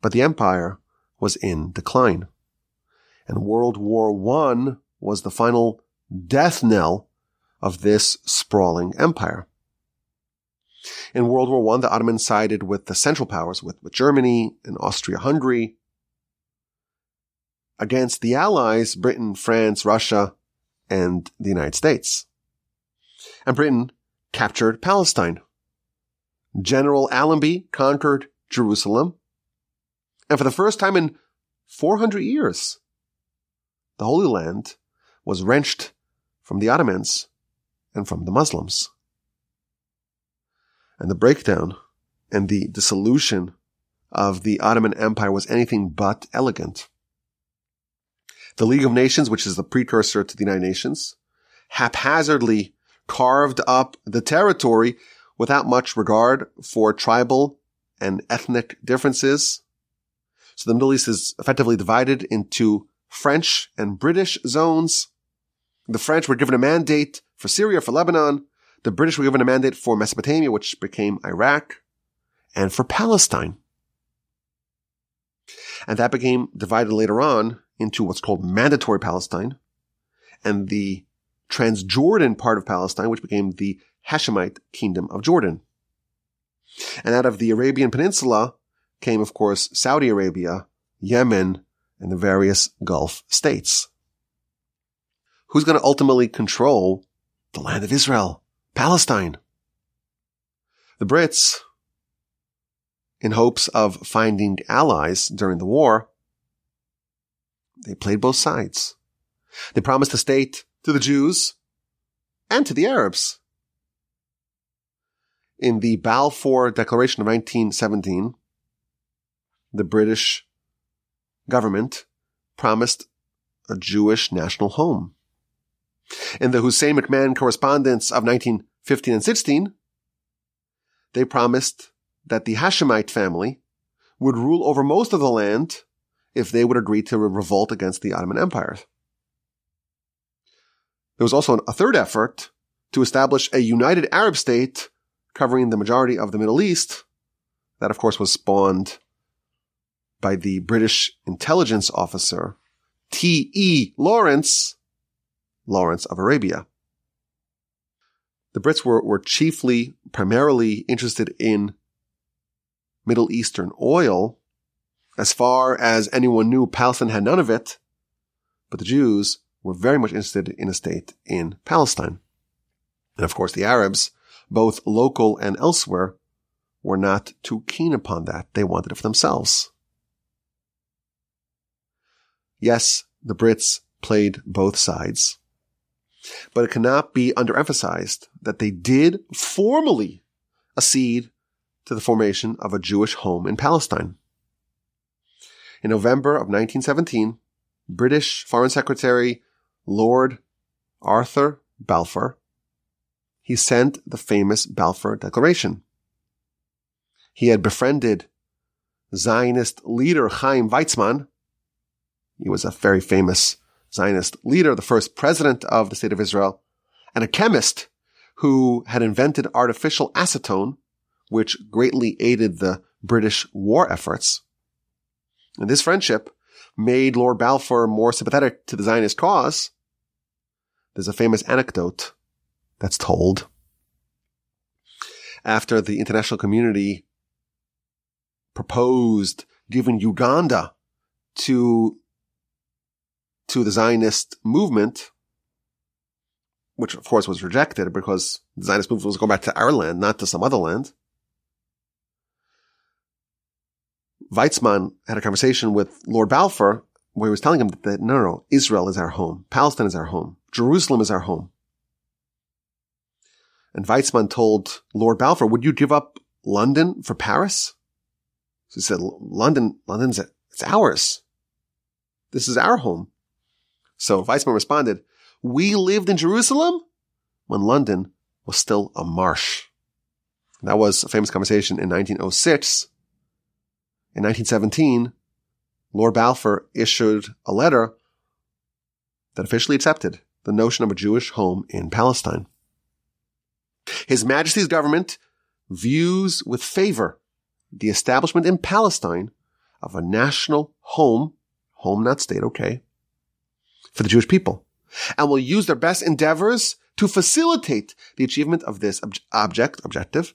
But the empire was in decline. And World War I was the final death knell of this sprawling empire. In World War I, the Ottomans sided with the Central Powers, with, with Germany and Austria-Hungary, against the Allies, Britain, France, Russia, and the United States. And Britain captured Palestine. General Allenby conquered Jerusalem. And for the first time in 400 years, the Holy Land was wrenched from the Ottomans and from the Muslims. And the breakdown and the dissolution of the Ottoman Empire was anything but elegant. The League of Nations, which is the precursor to the United Nations, haphazardly carved up the territory without much regard for tribal and ethnic differences. So the Middle East is effectively divided into French and British zones. The French were given a mandate for Syria, for Lebanon. The British were given a mandate for Mesopotamia, which became Iraq, and for Palestine. And that became divided later on into what's called mandatory Palestine and the Transjordan part of Palestine, which became the Hashemite kingdom of Jordan. And out of the Arabian Peninsula came, of course, Saudi Arabia, Yemen, and the various Gulf states. Who's going to ultimately control the land of Israel, Palestine? The Brits, in hopes of finding allies during the war, they played both sides. They promised the state to the Jews and to the Arabs. In the Balfour Declaration of 1917, the British government promised a Jewish national home. In the Hussein McMahon correspondence of 1915 and 16, they promised that the Hashemite family would rule over most of the land if they would agree to revolt against the Ottoman Empire. There was also a third effort to establish a united Arab state covering the majority of the Middle East. That, of course, was spawned by the British intelligence officer T.E. Lawrence, Lawrence of Arabia. The Brits were, were chiefly, primarily interested in Middle Eastern oil. As far as anyone knew, Palestine had none of it, but the Jews were very much interested in a state in Palestine. And of course, the Arabs, both local and elsewhere, were not too keen upon that. They wanted it for themselves. Yes, the Brits played both sides, but it cannot be underemphasized that they did formally accede to the formation of a Jewish home in Palestine. In November of 1917, British Foreign Secretary Lord Arthur Balfour, he sent the famous Balfour Declaration. He had befriended Zionist leader Chaim Weizmann, he was a very famous Zionist leader, the first president of the state of Israel, and a chemist who had invented artificial acetone, which greatly aided the British war efforts. And this friendship made Lord Balfour more sympathetic to the Zionist cause. There's a famous anecdote that's told. After the international community proposed giving Uganda to to the Zionist movement, which of course was rejected because the Zionist movement was going back to our land, not to some other land. Weizmann had a conversation with Lord Balfour where he was telling him that no, no, Israel is our home. Palestine is our home. Jerusalem is our home. And Weizmann told Lord Balfour, would you give up London for Paris? So he said, London, London's, it's ours. This is our home. So Weizmann responded, we lived in Jerusalem when London was still a marsh. That was a famous conversation in 1906. In 1917, Lord Balfour issued a letter that officially accepted the notion of a Jewish home in Palestine. His Majesty's government views with favor the establishment in Palestine of a national home, home not state, okay, for the Jewish people, and will use their best endeavors to facilitate the achievement of this ob- object, objective,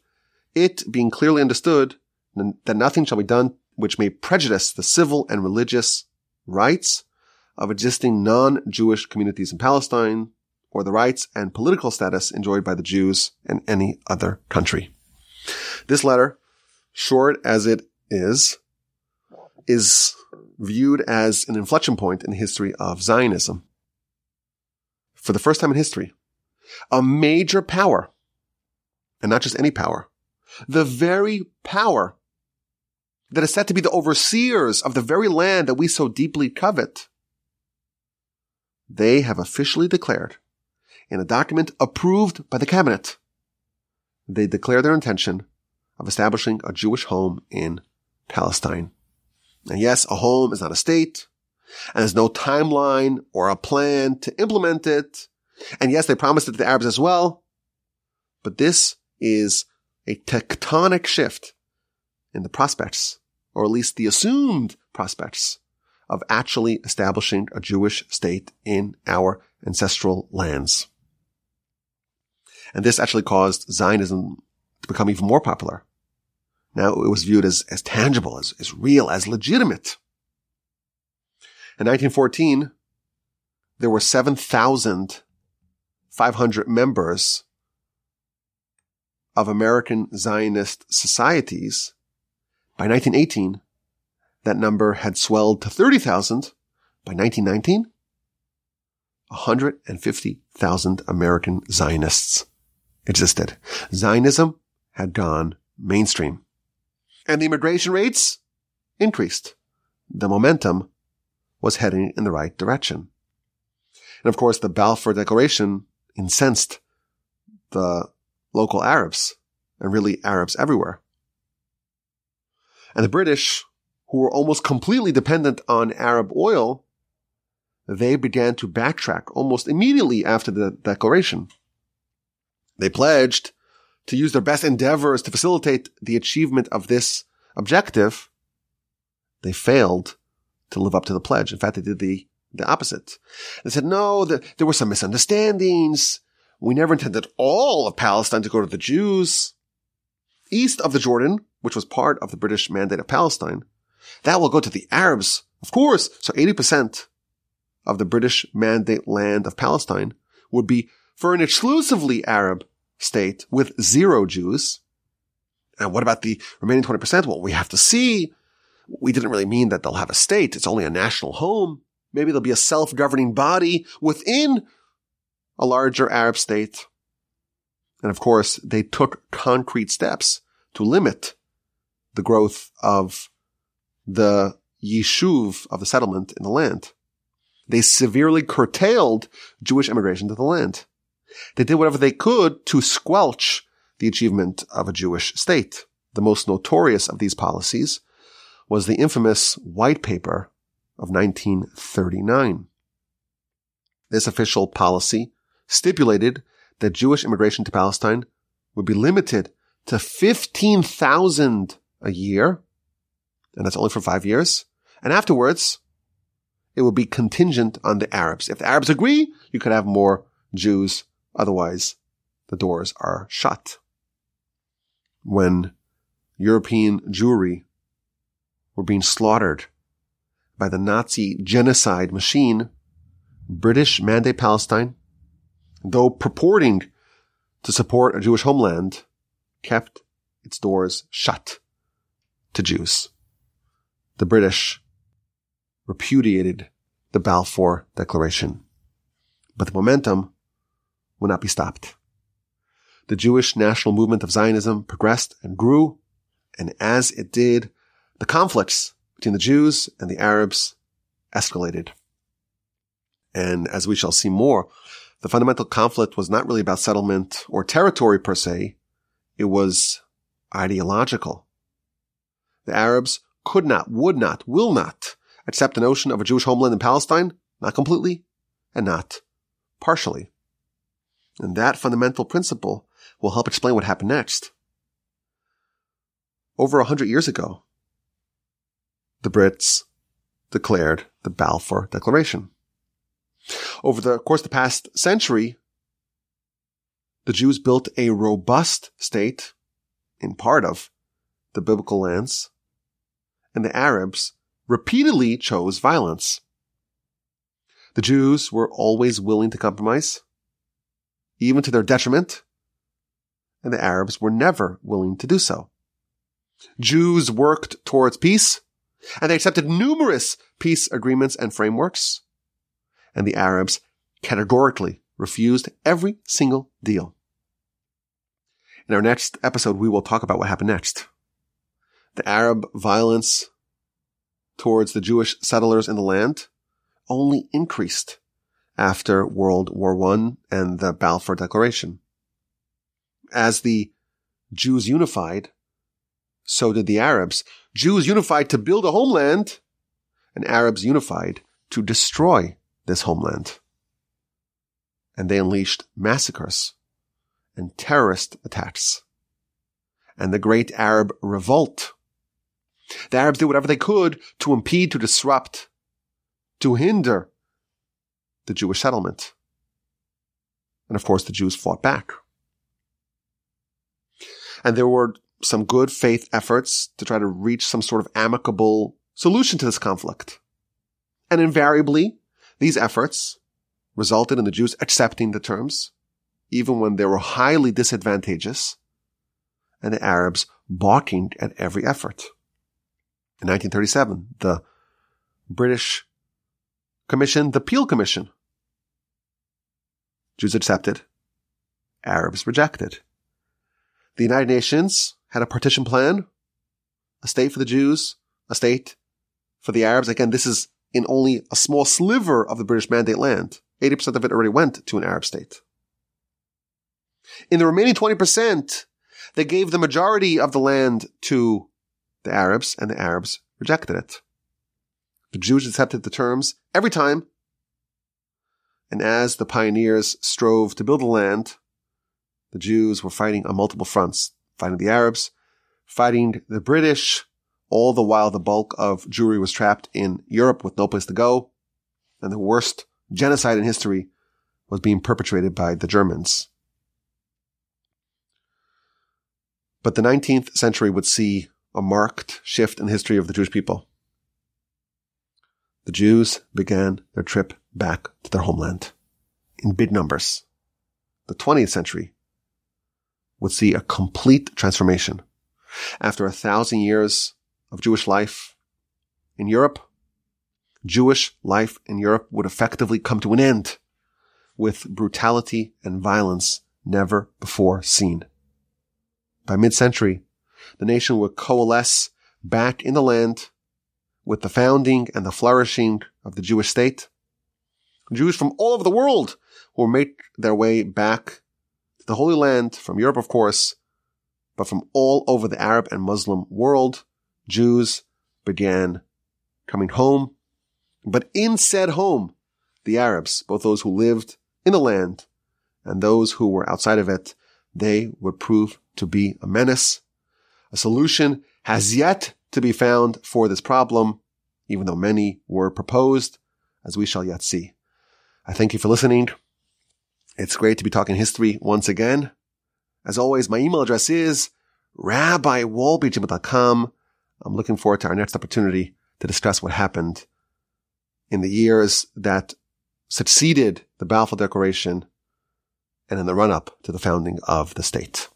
it being clearly understood that nothing shall be done which may prejudice the civil and religious rights of existing non-Jewish communities in Palestine or the rights and political status enjoyed by the Jews in any other country. This letter, short as it is, is viewed as an inflection point in the history of Zionism. For the first time in history, a major power, and not just any power, the very power that is said to be the overseers of the very land that we so deeply covet, they have officially declared in a document approved by the cabinet, they declare their intention of establishing a Jewish home in Palestine. And yes, a home is not a state, and there's no timeline or a plan to implement it. And yes, they promised it to the Arabs as well. But this is a tectonic shift in the prospects, or at least the assumed prospects of actually establishing a Jewish state in our ancestral lands. And this actually caused Zionism to become even more popular. Now it was viewed as, as tangible, as, as real, as legitimate. In 1914, there were 7,500 members of American Zionist societies. By 1918, that number had swelled to 30,000. By 1919, 150,000 American Zionists existed. Zionism had gone mainstream. And the immigration rates increased. The momentum was heading in the right direction. And of course, the Balfour Declaration incensed the local Arabs and really Arabs everywhere. And the British, who were almost completely dependent on Arab oil, they began to backtrack almost immediately after the declaration. They pledged to use their best endeavors to facilitate the achievement of this objective. They failed to live up to the pledge. In fact, they did the, the opposite. They said, no, the, there were some misunderstandings. We never intended all of Palestine to go to the Jews. East of the Jordan, which was part of the British Mandate of Palestine, that will go to the Arabs, of course. So 80% of the British Mandate land of Palestine would be for an exclusively Arab state with zero Jews. And what about the remaining 20%? Well, we have to see. We didn't really mean that they'll have a state. It's only a national home. Maybe there'll be a self-governing body within a larger Arab state. And of course, they took concrete steps to limit the growth of the yishuv of the settlement in the land. They severely curtailed Jewish immigration to the land. They did whatever they could to squelch the achievement of a Jewish state. The most notorious of these policies was the infamous White Paper of 1939. This official policy stipulated that Jewish immigration to Palestine would be limited to 15,000 a year, and that's only for five years. And afterwards, it would be contingent on the Arabs. If the Arabs agree, you could have more Jews Otherwise, the doors are shut. When European Jewry were being slaughtered by the Nazi genocide machine, British Mandate Palestine, though purporting to support a Jewish homeland, kept its doors shut to Jews. The British repudiated the Balfour Declaration. But the momentum would not be stopped. The Jewish national movement of Zionism progressed and grew, and as it did, the conflicts between the Jews and the Arabs escalated. And as we shall see more, the fundamental conflict was not really about settlement or territory per se. It was ideological. The Arabs could not, would not, will not accept the notion of a Jewish homeland in Palestine, not completely and not partially. And that fundamental principle will help explain what happened next. Over a hundred years ago, the Brits declared the Balfour Declaration. Over the course of the past century, the Jews built a robust state in part of the biblical lands, and the Arabs repeatedly chose violence. The Jews were always willing to compromise, even to their detriment, and the Arabs were never willing to do so. Jews worked towards peace, and they accepted numerous peace agreements and frameworks, and the Arabs categorically refused every single deal. In our next episode, we will talk about what happened next. The Arab violence towards the Jewish settlers in the land only increased after World War I and the Balfour Declaration. As the Jews unified, so did the Arabs. Jews unified to build a homeland, and Arabs unified to destroy this homeland. And they unleashed massacres and terrorist attacks and the great Arab revolt. The Arabs did whatever they could to impede, to disrupt, to hinder the Jewish settlement. And of course, the Jews fought back. And there were some good faith efforts to try to reach some sort of amicable solution to this conflict. And invariably, these efforts resulted in the Jews accepting the terms, even when they were highly disadvantageous, and the Arabs balking at every effort. In 1937, the British commissioned the Peel Commission. Jews accepted, Arabs rejected. The United Nations had a partition plan, a state for the Jews, a state for the Arabs. Again, this is in only a small sliver of the British Mandate land. 80% of it already went to an Arab state. In the remaining 20%, they gave the majority of the land to the Arabs, and the Arabs rejected it. The Jews accepted the terms every time. And as the pioneers strove to build the land, the Jews were fighting on multiple fronts fighting the Arabs, fighting the British, all the while the bulk of Jewry was trapped in Europe with no place to go. And the worst genocide in history was being perpetrated by the Germans. But the 19th century would see a marked shift in the history of the Jewish people. The Jews began their trip back to their homeland in big numbers. The 20th century would see a complete transformation. After a thousand years of Jewish life in Europe, Jewish life in Europe would effectively come to an end with brutality and violence never before seen. By mid-century, the nation would coalesce back in the land with the founding and the flourishing of the Jewish state. Jews from all over the world will make their way back to the Holy Land, from Europe, of course, but from all over the Arab and Muslim world, Jews began coming home. But in said home, the Arabs, both those who lived in the land and those who were outside of it, they would prove to be a menace. A solution has yet to be found for this problem, even though many were proposed, as we shall yet see. I thank you for listening. It's great to be talking history once again. As always, my email address is rabbiwolbe.com. I'm looking forward to our next opportunity to discuss what happened in the years that succeeded the Balfour Declaration and in the run up to the founding of the state.